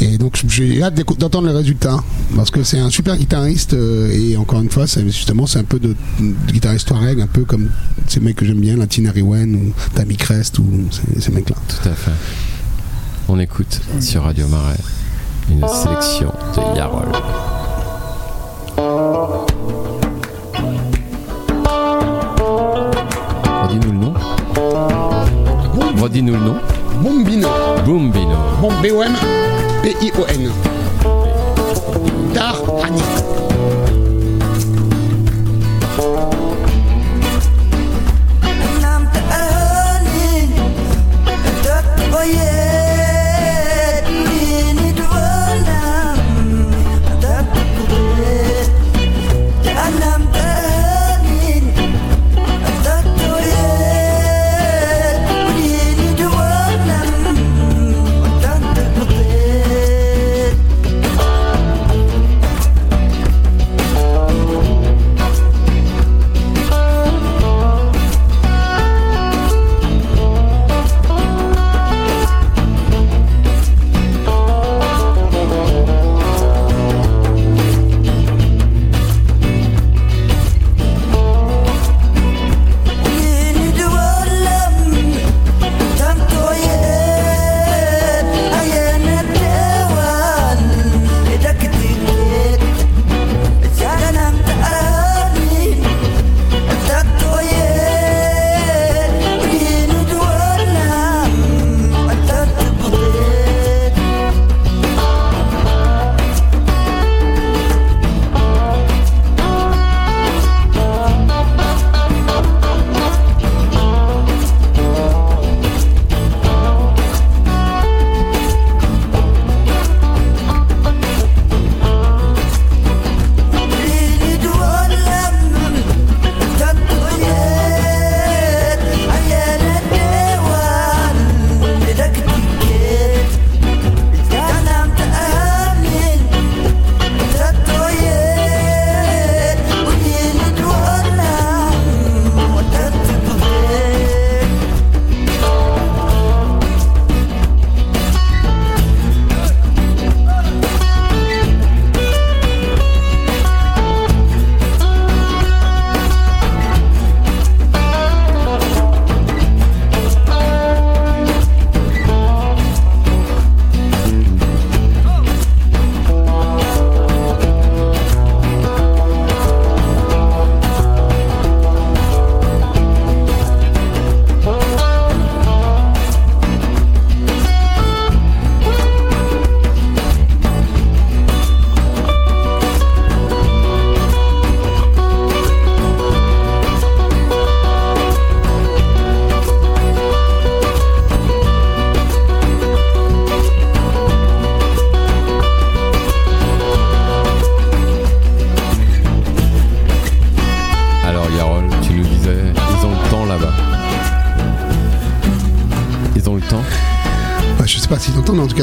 Et donc, j'ai hâte d'entendre les résultats parce que c'est un super guitariste euh, et encore une fois, c'est- justement, c'est un peu de, de guitariste Touareg, un peu comme ces mecs que j'aime bien, la Tina Riwen ou Tammy Crest ou ces, ces mecs-là. Tout à fait. On écoute sur Radio Marais une sélection de Yarol. Bombino. Bon, B-O-M, P-I-O-N.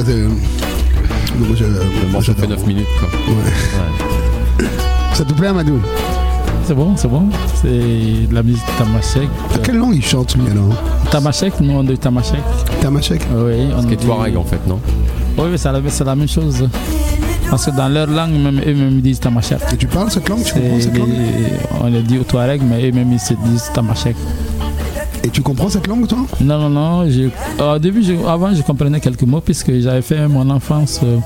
Cas, moi, je- Le moi, morceau fait j'adore. 9 minutes quoi. Ouais. Ça te plaît, Amadou C'est bon, c'est bon. C'est de la musique tamashek. À quelle langue il chante, lui, alors Tamashek, nous on dit tamashek. Tamashek Oui, on Ce qui est dit- Touareg en fait, non Oui, oui, c'est la, c'est la même chose. Parce que dans leur langue, même eux-mêmes disent tamashek. Et tu parles cette langue Tu C'est comprends cette les- langue on le dit au Touareg, mais eux-mêmes ils se disent tamashek. Et tu comprends cette langue, toi Non, non, non. je- au début, je- avant, je comprenais quelques mots puisque j'avais fait mon enfance euh,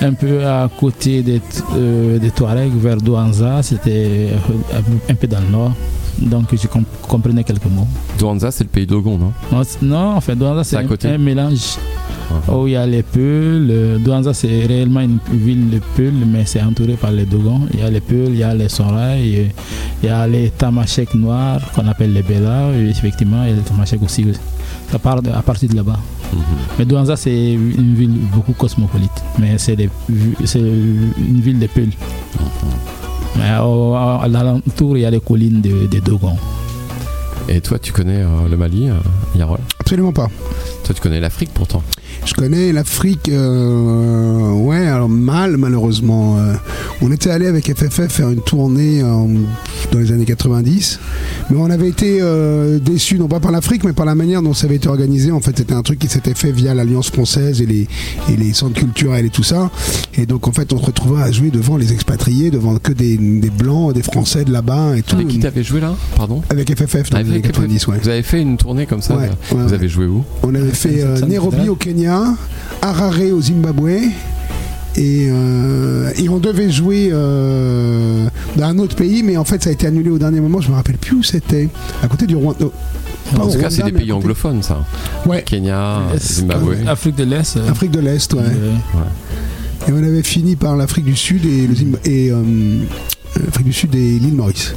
un peu à côté des, euh, des Touaregs, vers Douanza. C'était euh, un peu dans le nord. Donc je comp- comprenais quelques mots. Douanza, c'est le pays d'Ogon, non? Non, c'est- Non, en fait, Douanza, c'est un, mélange Uh-huh. où il y a les Peuls. Douanza, c'est réellement une ville de Peuls, mais c'est entouré par les Dogons. Il y a les Peuls, il y a les Soraï, et il y a les Tamashek noirs qu'on appelle les Bella. Et effectivement, il y a les Tamashek aussi. Ça part de- à partir de là-bas. Mhm. Mais Douanza, c'est une ville beaucoup cosmopolite. Mais c'est une ville de Peuls. Mais au- à l'alentour, il y a les collines de- des Dogons. Et toi, tu connais euh, le Mali, euh, Yarol? Absolument pas. Toi, tu connais l'Afrique pourtant? Je connais l'Afrique, euh, ouais, alors mal malheureusement. Euh, on était allé avec FFF faire une tournée en- dans les années 90, mais on avait été euh, déçus, non pas par l'Afrique, mais par la manière dont ça avait été organisé. En fait, c'était un truc qui s'était fait via l'Alliance française et les, et les centres culturels et tout ça. Et donc, en fait, on se retrouvait à jouer devant les expatriés, devant que des, des Blancs, des Français de là-bas et tout. Avec qui t'avais joué là? Pardon? Avec FFF dans les années Avec 90, ouais. Vous avez fait une tournée comme ça Ouais, euh, ouais, Vous avez joué où? On avait fait euh, Nairobi au Kenya, Harare au Zimbabwe. Et, euh, et on devait jouer euh, dans un autre pays, mais en fait ça a été annulé au dernier moment. Je me rappelle plus où c'était. À côté du Rwanda. En tout cas, c'est des pays côté- anglophones, ça. Ouais. Kenya, Zimbabwe. Afrique de l'Est. euh, Afrique de l'Est, ouais. Et on avait fini par l'Afrique du Sud et le Zimba- et euh, l'Afrique du Sud et l'île Maurice.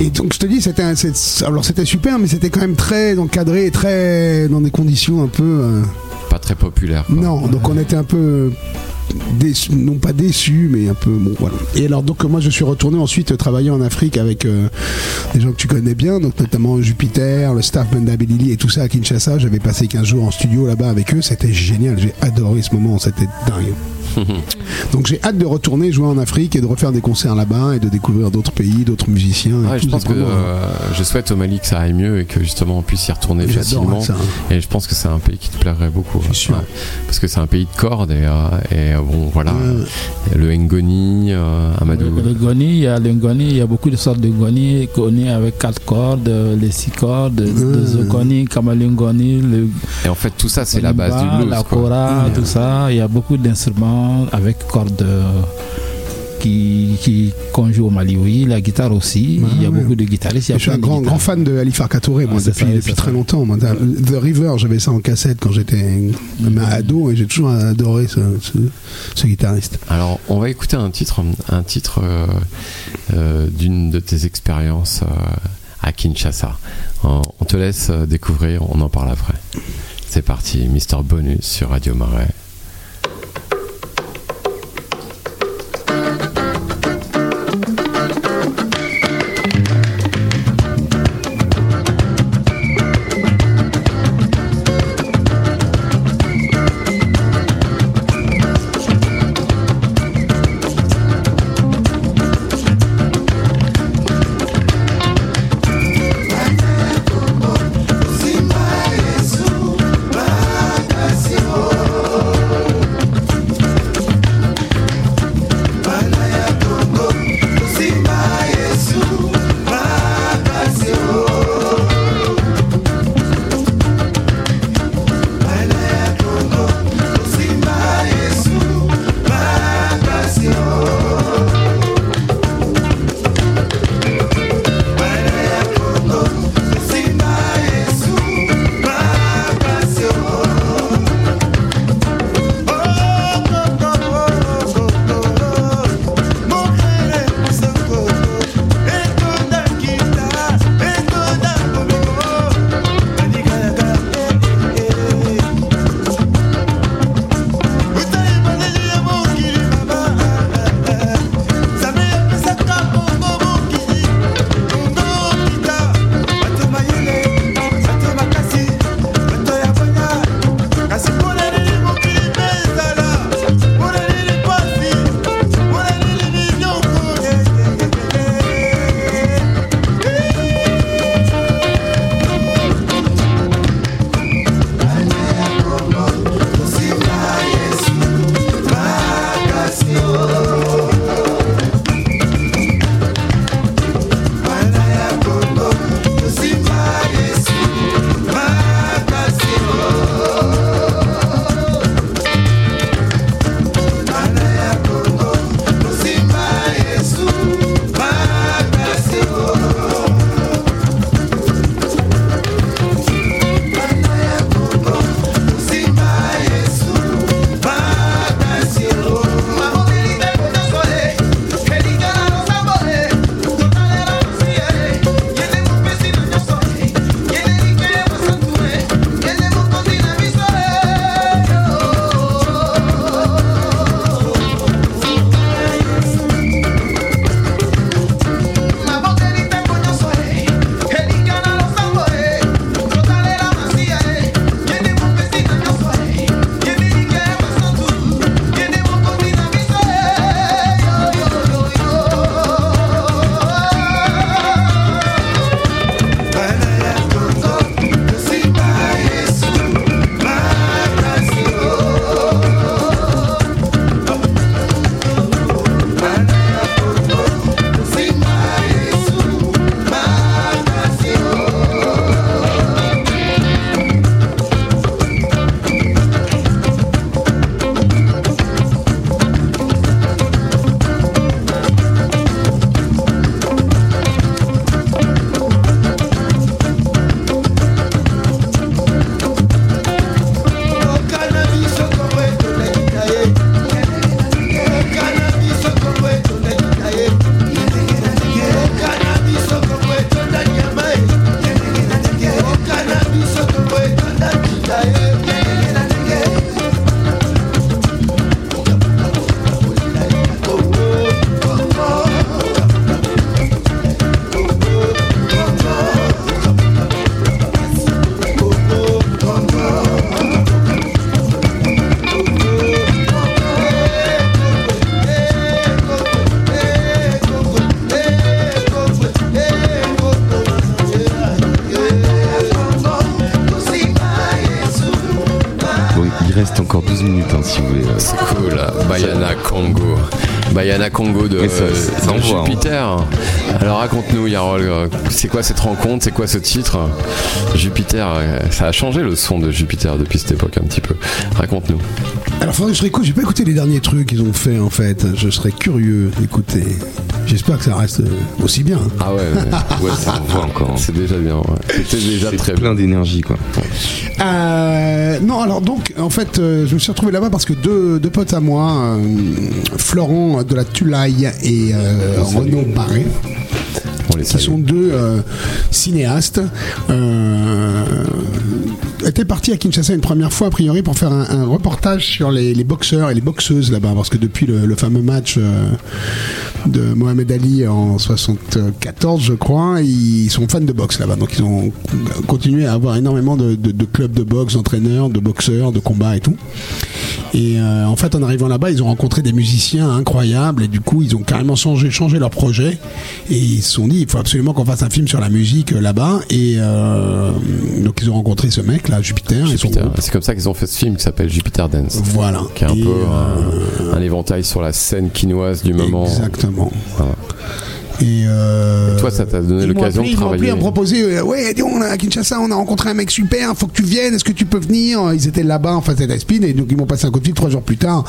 Et donc je te dis, c'était alors c'était super, mais c'était quand même très encadré, et très dans des conditions un peu. euh, Pas très populaire. quoi. Non, donc on était un peu non pas déçus, mais un peu bon voilà. Et alors donc moi je suis retourné ensuite travailler en Afrique avec euh, des gens que tu connais bien, donc notamment Jupiter, le staff Bendabelili et tout ça à Kinshasa. J'avais passé 15 jours en studio là-bas avec eux, c'était génial, j'ai adoré ce moment, c'était dingue. Donc j'ai hâte de retourner jouer en Afrique et de refaire des concerts là-bas et de découvrir d'autres pays, d'autres musiciens. et je pense que vraiment- euh, je souhaite au Mali que ça aille mieux et que justement on puisse y retourner facilement. ça. Et je pense que c'est un pays qui te plairait beaucoup. Je suis sûr. Ouais. Parce que c'est un pays de cordes et, euh, et, euh, bon voilà. Ouais. Il y a le Ngoni, euh, Amadou. Le, le goni, il y a le goni, il y a beaucoup de sortes de goni, goni avec quatre cordes, les six cordes, le zokoni, kamalingoni, le Et en fait tout ça c'est la base du blues. la kora, tout ça. Il y a beaucoup d'instruments avec cordes euh, qui, qui qu'on joue au Mali, oui, la guitare aussi. Ouais, il y a ouais. beaucoup de guitaristes. il y a Je suis un grand, grand fan de Ali Farka Touré, moi, c'est depuis, ça, depuis très ça. longtemps. Moi, The River, j'avais ça en cassette quand j'étais ado et j'ai toujours adoré ce, ce- ce guitariste. Alors, on va écouter un titre, un titre euh, euh, d'une de tes expériences euh, à Kinshasa. On, on te laisse découvrir, on en parle après. C'est parti, Mister Bonus sur Radio Marais. Congo de, ça- envoie, hein. Jupiter. Alors raconte-nous, Yarol, euh, c'est quoi cette rencontre C'est quoi ce titre Jupiter, euh, ça a changé le son de Jupiter depuis cette époque un petit peu. Raconte-nous. Alors, faudrait que je réécoute. J'ai pas écouté les derniers trucs qu'ils ont fait en fait. Je serais curieux d'écouter. J'espère que ça reste euh, aussi bien. Ah ouais, ouais, Ouais, ça envoie encore. c'est déjà bien. ouais. C'était déjà très plein d'énergie quoi. Euh, non, alors donc, en fait, euh, je me suis retrouvé là-bas parce que deux, deux potes à moi, euh, Florent de la Tulaille et euh, Renaud Barré, qui salue. sont deux euh, cinéastes, euh, étaient partis à Kinshasa une première fois, a priori, pour faire un, un reportage sur les, les boxeurs et les boxeuses là-bas, parce que depuis le, le fameux match euh, de Mohamed Ali en 74, je crois, ils sont fans de boxe là-bas, donc ils ont continué à avoir énormément de, de- de clubs de boxe, d'entraîneurs, de boxeurs, de combats et tout. Et euh, en fait, en arrivant là-bas, ils ont rencontré des musiciens incroyables et du coup, ils ont carrément changé, changé leur projet et ils se sont dit, il faut absolument qu'on fasse un film sur la musique euh, là-bas. Et euh, donc, ils ont rencontré ce mec là, Jupiter, Jupiter. C'est comme ça qu'ils ont fait ce film qui s'appelle Jupiter Dance. Voilà. Qui est un Et, peu un, un éventail sur la scène quinoise du moment. Exactement. Voilà. Et, euh, Et toi, ça t'a donné ils m'ont l'occasion de Ils m'ont appelé travailler. à me proposer, euh, ouais, on a à Kinshasa, on a rencontré un mec super, faut que tu viennes, est-ce que tu peux venir? Ils étaient là-bas en face de Spin et donc ils m'ont passé un coup de fil trois jours plus tard.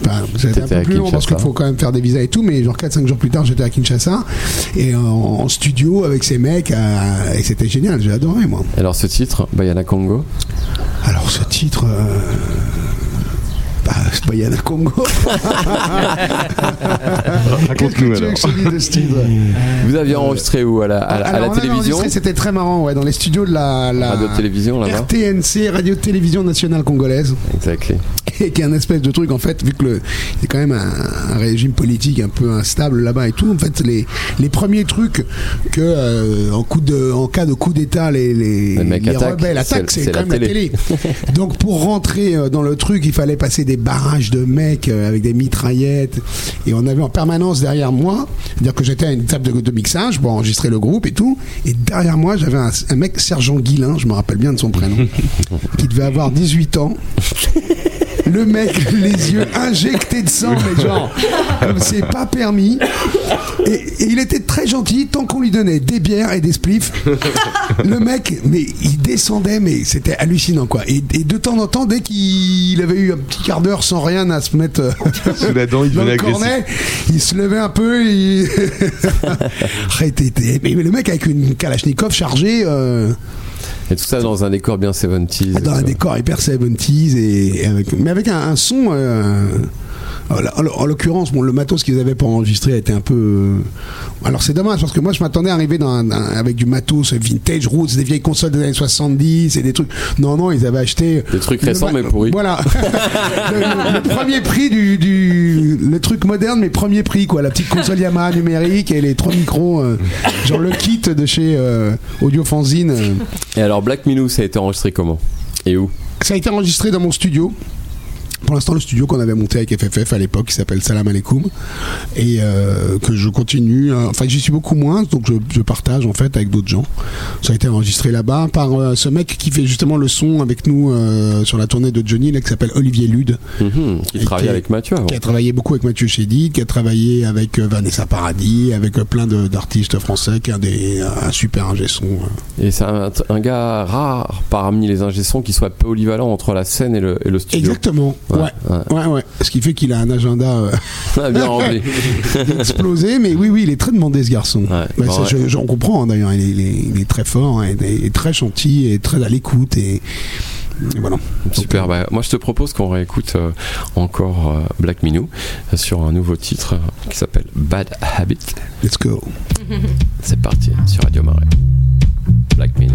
Enfin, c'était un peu à plus long parce qu'il faut quand même faire des visas et tout, mais genre 4-5 jours plus tard, j'étais à Kinshasa et en, en studio avec ces mecs euh, et c'était génial, j'ai adoré moi. Alors ce titre, Bayana Congo, Alors ce titre. euh, Bah, c'est Congo. Te dise de ce titre vous aviez enregistré où À la, à la- à la Alors, on télévision C'était très marrant, ouais, dans les studios de la, la Radio-télévision là-bas RTNC, Radio Télévision Nationale Congolaise, Exactly. Et qui est un espèce de truc en fait, vu que le, c'est quand même un, un régime politique un peu instable là-bas et tout. En fait, les, les premiers trucs que euh, en coup de, en cas de coup d'État, les, les, Les attaquent, rebelles attaquent, c'est- quand la même la télé. Donc pour rentrer euh, dans le truc, il fallait passer des barrages de mecs euh, avec des mitraillettes, et on avait en permanence derrière moi, c'est-à-dire que j'étais à une table de, de mixage pour enregistrer le groupe et tout, et derrière moi j'avais un, un mec sergent Guilin, je me rappelle bien de son prénom, qui devait avoir 18 ans. Le mec, les yeux injectés de sang, mais genre, c'est pas permis. Et, et il était très gentil tant qu'on lui donnait des bières et des spliffs. Le mec, mais il descendait, mais c'était hallucinant quoi. Et, et de temps en temps, dès qu'il avait eu un petit quart d'heure sans rien à se mettre euh, Sous la dent, il dans le cornet, il se levait un peu. Mais, mais le mec avec une Kalachnikov chargée. euh, Et tout ça dans un décor bien 70s. dans un décor hyper 70s et, et avec, mais avec un, un son euh, en, en- en l'occurrence bon, le matos qu'ils avaient pour enregistrer a été un peu euh, alors c'est dommage parce que moi je m'attendais à arriver dans un- un- avec du matos vintage roots des vieilles consoles des années 70 et des trucs non non ils avaient acheté Des trucs récents ma- mais pourris. voilà le, le- le premier prix du, du le truc moderne mais premier prix quoi la petite console Yamaha numérique et les trois micros euh, genre le kit de chez euh, Audio Fanzine euh. Et alors Black Minou, ça a été enregistré comment? Et où? Ça a été enregistré dans mon studio. Pour l'instant, le studio qu'on avait monté avec FFF à l'époque, qui s'appelle Salam Alaikum, et euh, que je continue. euh, enfin, j'y suis beaucoup moins, donc je, je partage en fait avec d'autres gens. Ça a été enregistré là-bas par euh, ce mec qui fait justement le son avec nous sur la tournée de Johnny, là, qui s'appelle Olivier Lude, Qui Et travaillait qui- avec Mathieu avant. qui a travaillé beaucoup avec Mathieu Chédid, qui a travaillé avec Vanessa Paradis, avec plein d'artistes français, qui est un, des, un super ingé son. Et c'est un, un gars rare parmi les ingé-sons qui soit polyvalent entre la scène et le, et le studio. Exactement. Ouais, Ouais. ouais. Ce qui fait qu'il a un agenda. euh, Ah, bien rempli. explosé, mais oui, oui, il est très demandé ce garçon. Ouais, Bah, ça, je- hein, d'ailleurs, il, est- il est- il est très fort, hein, et, et très gentil, et très à l'écoute, et, et voilà. Super. Bah, moi, je te propose qu'on réécoute euh, encore euh, Black Minou euh, sur un nouveau titre qui s'appelle Bad Habit. Let's go. C'est parti sur Radio Marais. Black Minou.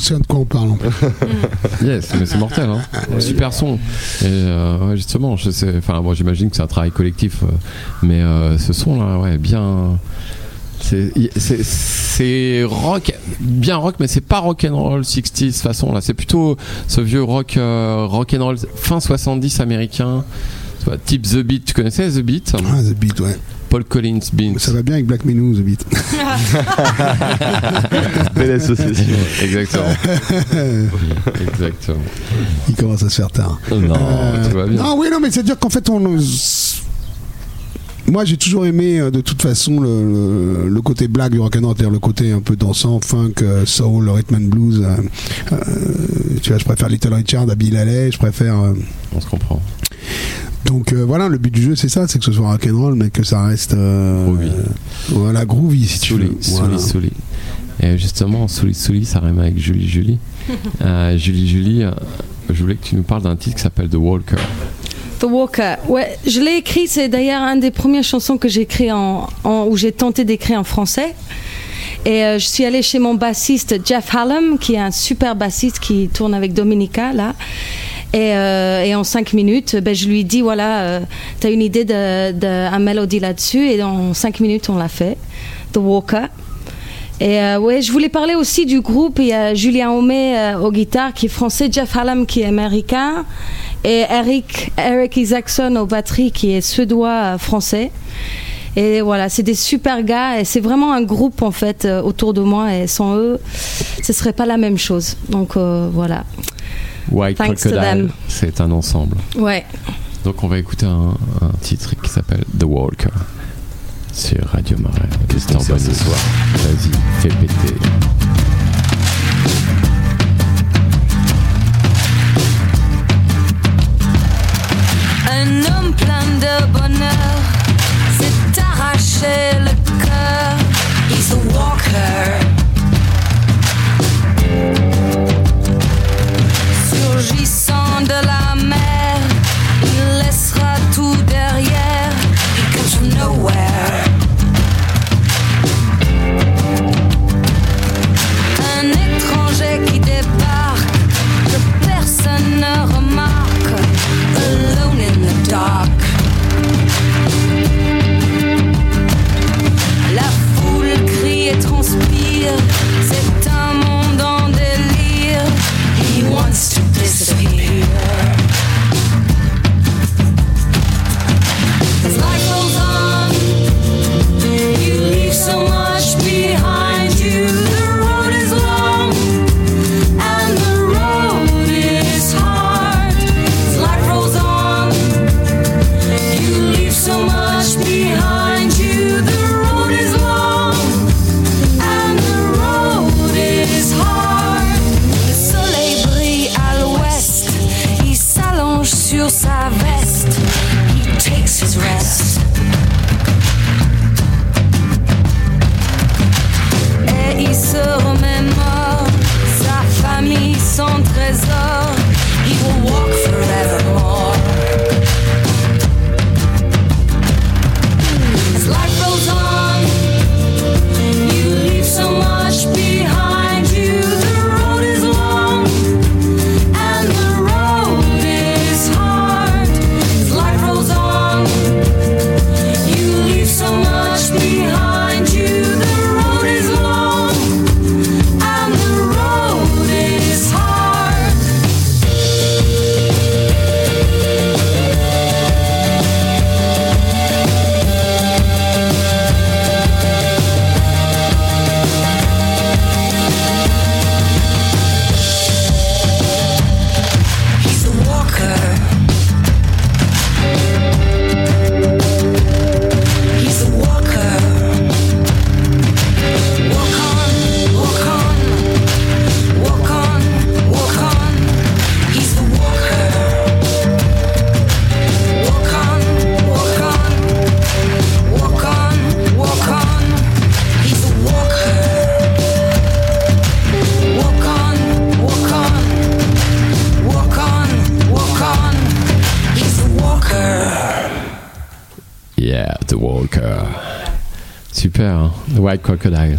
sait de quoi, on sait de quoi on parle. en fait. Yes, mais c'est mortel, hein. Super son. Et euh, justement, je sais, enfin, moi j'imagine que c'est un travail collectif, euh, mais euh, ce son là, ouais, bien. C'est, rock, bien rock, mais c'est pas rock and roll 60s façon là. C'est plutôt ce vieux rock, euh, rock and roll fin 70 américain. Type The Beat, tu connaissais The Beat? Ah, The Beat, ouais. Paul Collins Beat. Ça va bien avec Black Menou, The Beat. Belle association. Exactement. Exactement. Il commence à se faire tard. Non, tout va bien. Non, oui, non, mais c'est-à-dire qu'en fait, on. Moi, j'ai toujours aimé, euh, de toute façon, le, le- le côté black du rock'n'roll, c'est-à-dire le côté un peu dansant, funk, euh, soul, rhythm and blues. euh, euh, tu vois, je préfère Little Richard à Bill Haley, je préfère. euh, On se comprend. Donc euh, voilà, le but du jeu, c'est ça, c'est que ce soit rock'n'roll, mais que ça reste. euh, Groovy. voilà, groovy, si tu Souli, veux. Voilà. Et justement, Souli, Souli, ça rime avec Julie, Julie. Euh, Julie, Julie, euh, je voulais que tu nous parles d'un titre qui s'appelle The Walker. The Walker. Ouais, je l'ai écrit. C'est d'ailleurs une des premières chansons que j'ai écrit en, en- où j'ai tenté d'écrire en français. Et euh, je suis allée chez mon bassiste Jeff Hallam, qui est un super bassiste qui tourne avec Dominica là. Et, euh, et en cinq minutes, ben, je lui dis voilà, tu as une idée de, de un mélodie là-dessus, et en cinq minutes on l'a fait. The Walker. Et euh, ouais, je voulais parler aussi du groupe. Il y a Julien Homé euh, au guitare qui est français, Jeff Hallam qui est américain, et Eric, Eric Isaacson aux batteries qui est suédois euh, français. Et voilà, c'est des super gars et c'est vraiment un groupe en fait euh, autour de moi et sans eux, ce serait pas la même chose. Donc euh, voilà. White Thanks Crocodile, c'est un ensemble. Ouais. Donc on va écouter un, un titre qui s'appelle The Walker sur Radio Marais. Christian concert ce Bonnet. soir Vas-y, fais péter. Un homme plein de bonheur s'est arraché le Super, hein The White Crocodile.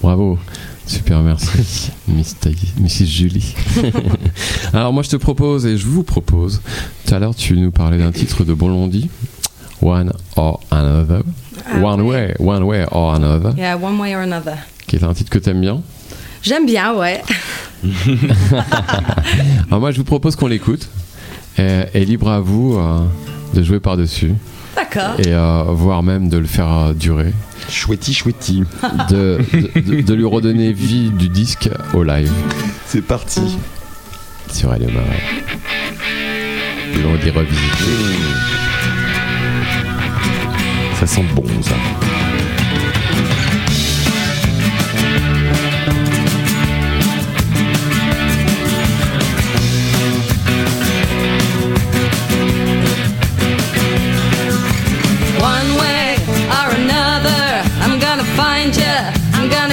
Bravo. Super, merci, Mrs. Julie. Alors moi je te propose et je vous propose, tout à l'heure tu nous parlais d'un titre de Bolandi, One or Another, Ah One Way, One Way or Another, Yeah, one way or another. qui est un titre que t'aimes bien. J'aime bien, ouais. Alors moi je vous propose qu'on l'écoute et, et libre à vous euh, de jouer par-dessus D'accord. et euh, voire même de le faire euh, durer. Chouetti, chouetti. De, de, de- de lui redonner vie du disque au live. C'est parti. Sur Radio Marais. L'on dit revisité. Ça sent bon, ça.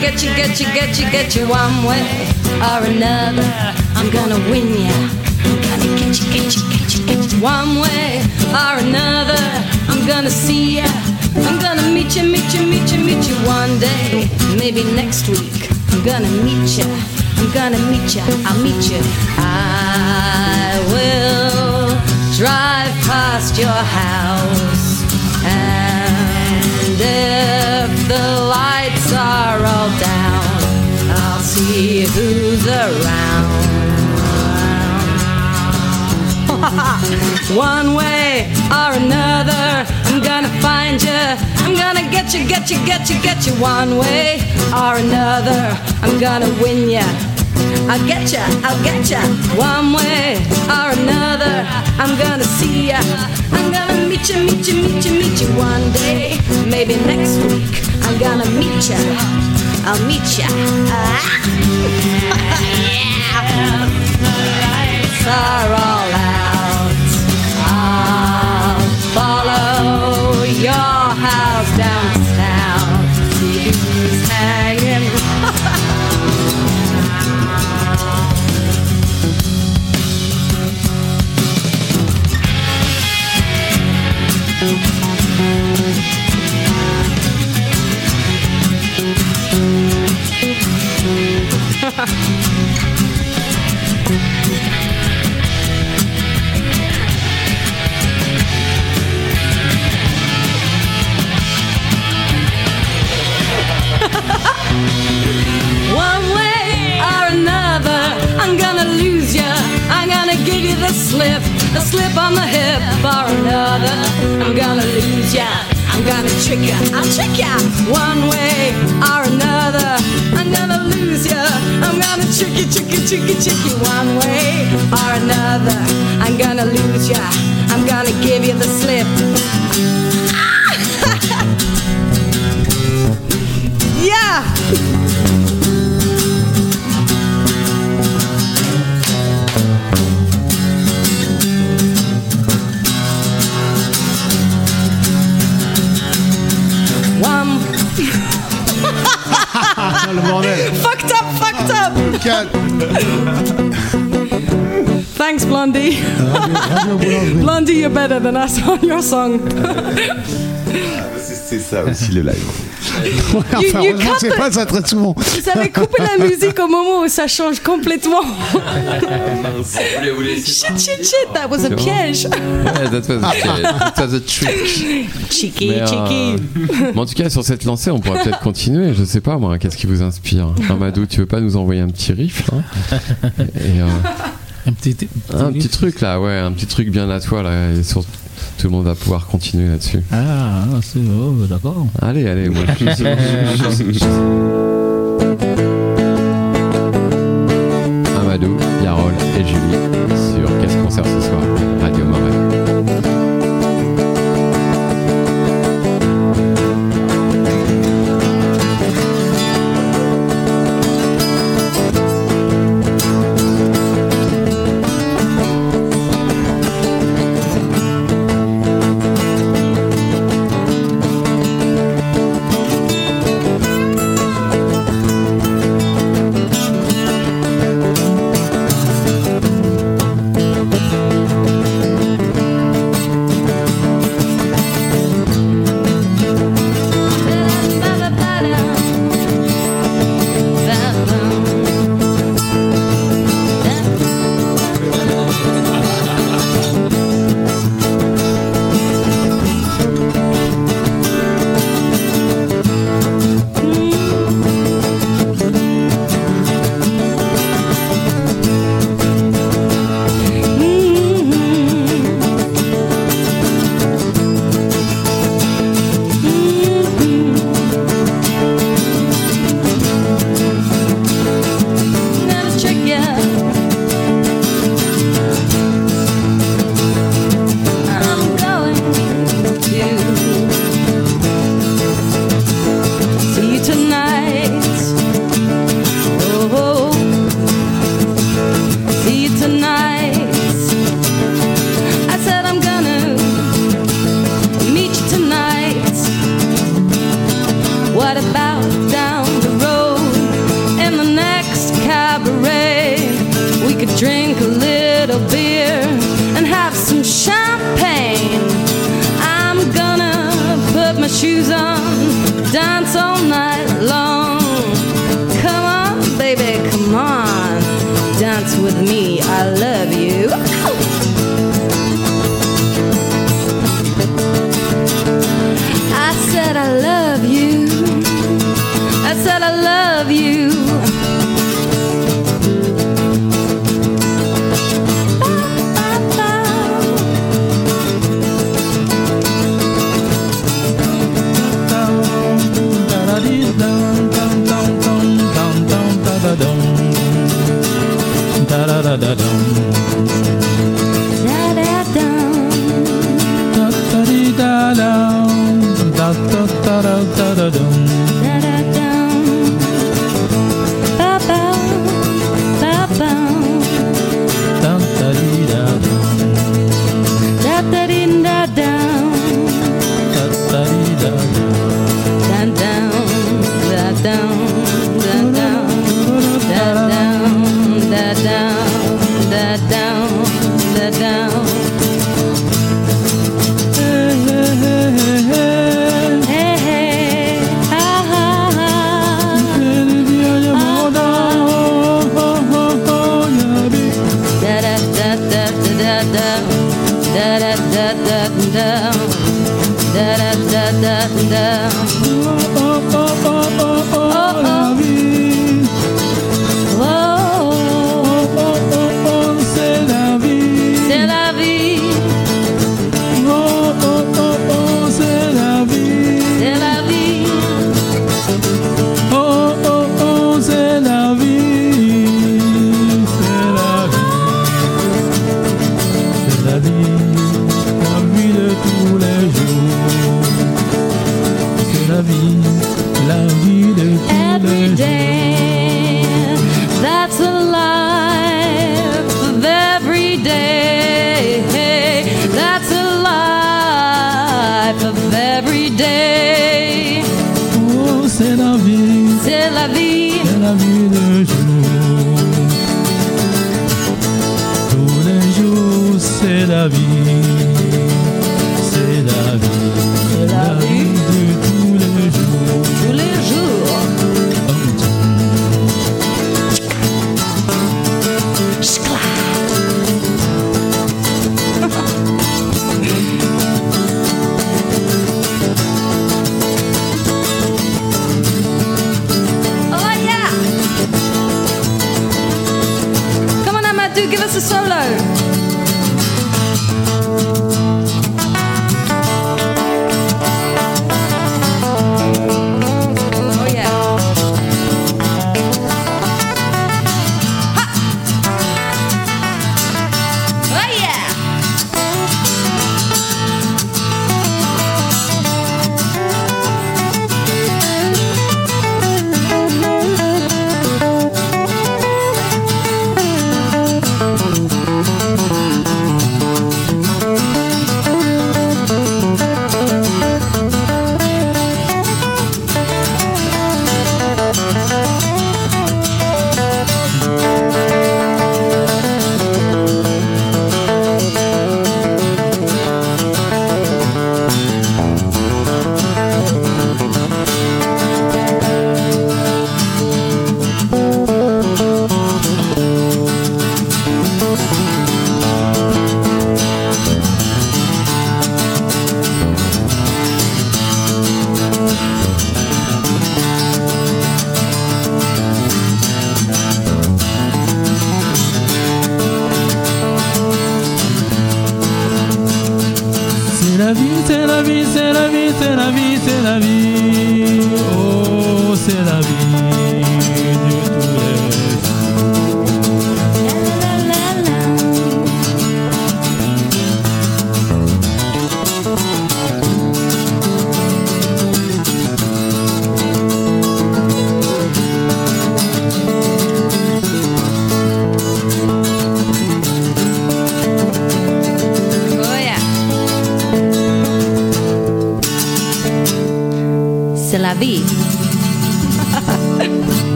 Get you, get you, get you, get you. One way or another, I'm gonna win you. I'm gonna get you, get you, get you, get you. One way or another, I'm gonna see you. I'm gonna meet you, meet you, meet you, meet you one day. Maybe next week, I'm gonna meet you. I'm gonna meet you, I'll meet you. I will drive past your house. And if the lights are all down, I'll see who's around. One way or another, I'm gonna find you. I'm gonna get you, get you, get you, get you. One way or another, I'm gonna win you. I'll get ya, I'll get ya. One way or another, I'm gonna see ya. I'm gonna meet you, meet you, meet you, meet you one day. Maybe next week, I'm gonna meet ya. I'll meet ya. Ah. yeah. Lights are all out. I'll follow your house downtown. One way or another, I'm gonna lose ya. I'm gonna give you the slip, the slip on the hip or another. I'm gonna lose ya. I'm gonna trick ya. I'll trick ya. One way or another, I'm gonna lose ya. I'm gonna trick you, trick you, trick you, trick you. One way or another, I'm gonna lose ya. I'm gonna give you the slip. yeah. One. le bordel. Fucked up, fucked up. Thanks, Blondie. Blondie, you're better than us on your song. C'est ça aussi le live. Enfin, You- you heureusement, cut c'est the- pas ça très souvent. Vous avez coupé la musique au moment où ça change complètement. shit, shit, shit, that was a piège. Ouais, that was a piège. That was a trick. Cheeky, Mais, euh, cheeky. mais en tout cas, sur cette lancée, on pourrait peut-être continuer. Je sais pas, moi, qu'est-ce qui vous inspire? Amadou, tu veux pas nous envoyer un petit riff Et, euh, Un petit, Un petit truc là, ouais, un petit truc bien à toi là. Et sur- tout le monde va pouvoir continuer là-dessus. Ah, c'est oh, d'accord. Allez, allez, moi.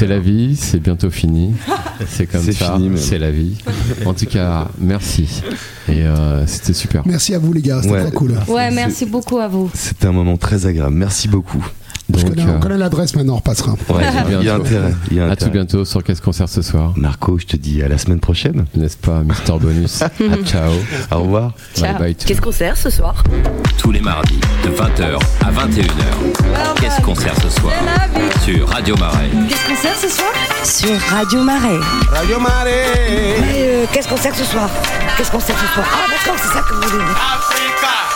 C'est la vie, c'est bientôt fini. C'est comme C'est ça, c'est la vie. En tout cas, merci. Et euh, c'était super. Merci à vous les gars, c'était Ouais. très cool. Ouais, merci beaucoup à vous. C'était un moment très agréable. Merci beaucoup. Je connais, euh, on connaît l'adresse maintenant, on repassera. Ouais, À il y a intérêt. Y a à tout bientôt sur Qu'est-ce concert ce soir Marco, je te dis à la semaine prochaine. N'est-ce pas, Mister Bonus À ciao. Au revoir. Bye bye. Qu'est-ce qu'on sert ce soir Tous les mardis, de 20h à 21h. Qu'est-ce qu'on sert ce soir Sur Radio Marais. Qu'est-ce qu'on sert ce soir Sur Radio Marais. Radio Marais. Euh, qu'est-ce qu'on sert ce soir Qu'est-ce qu'on sert ce soir Ah d'accord, c'est ça que vous voulez.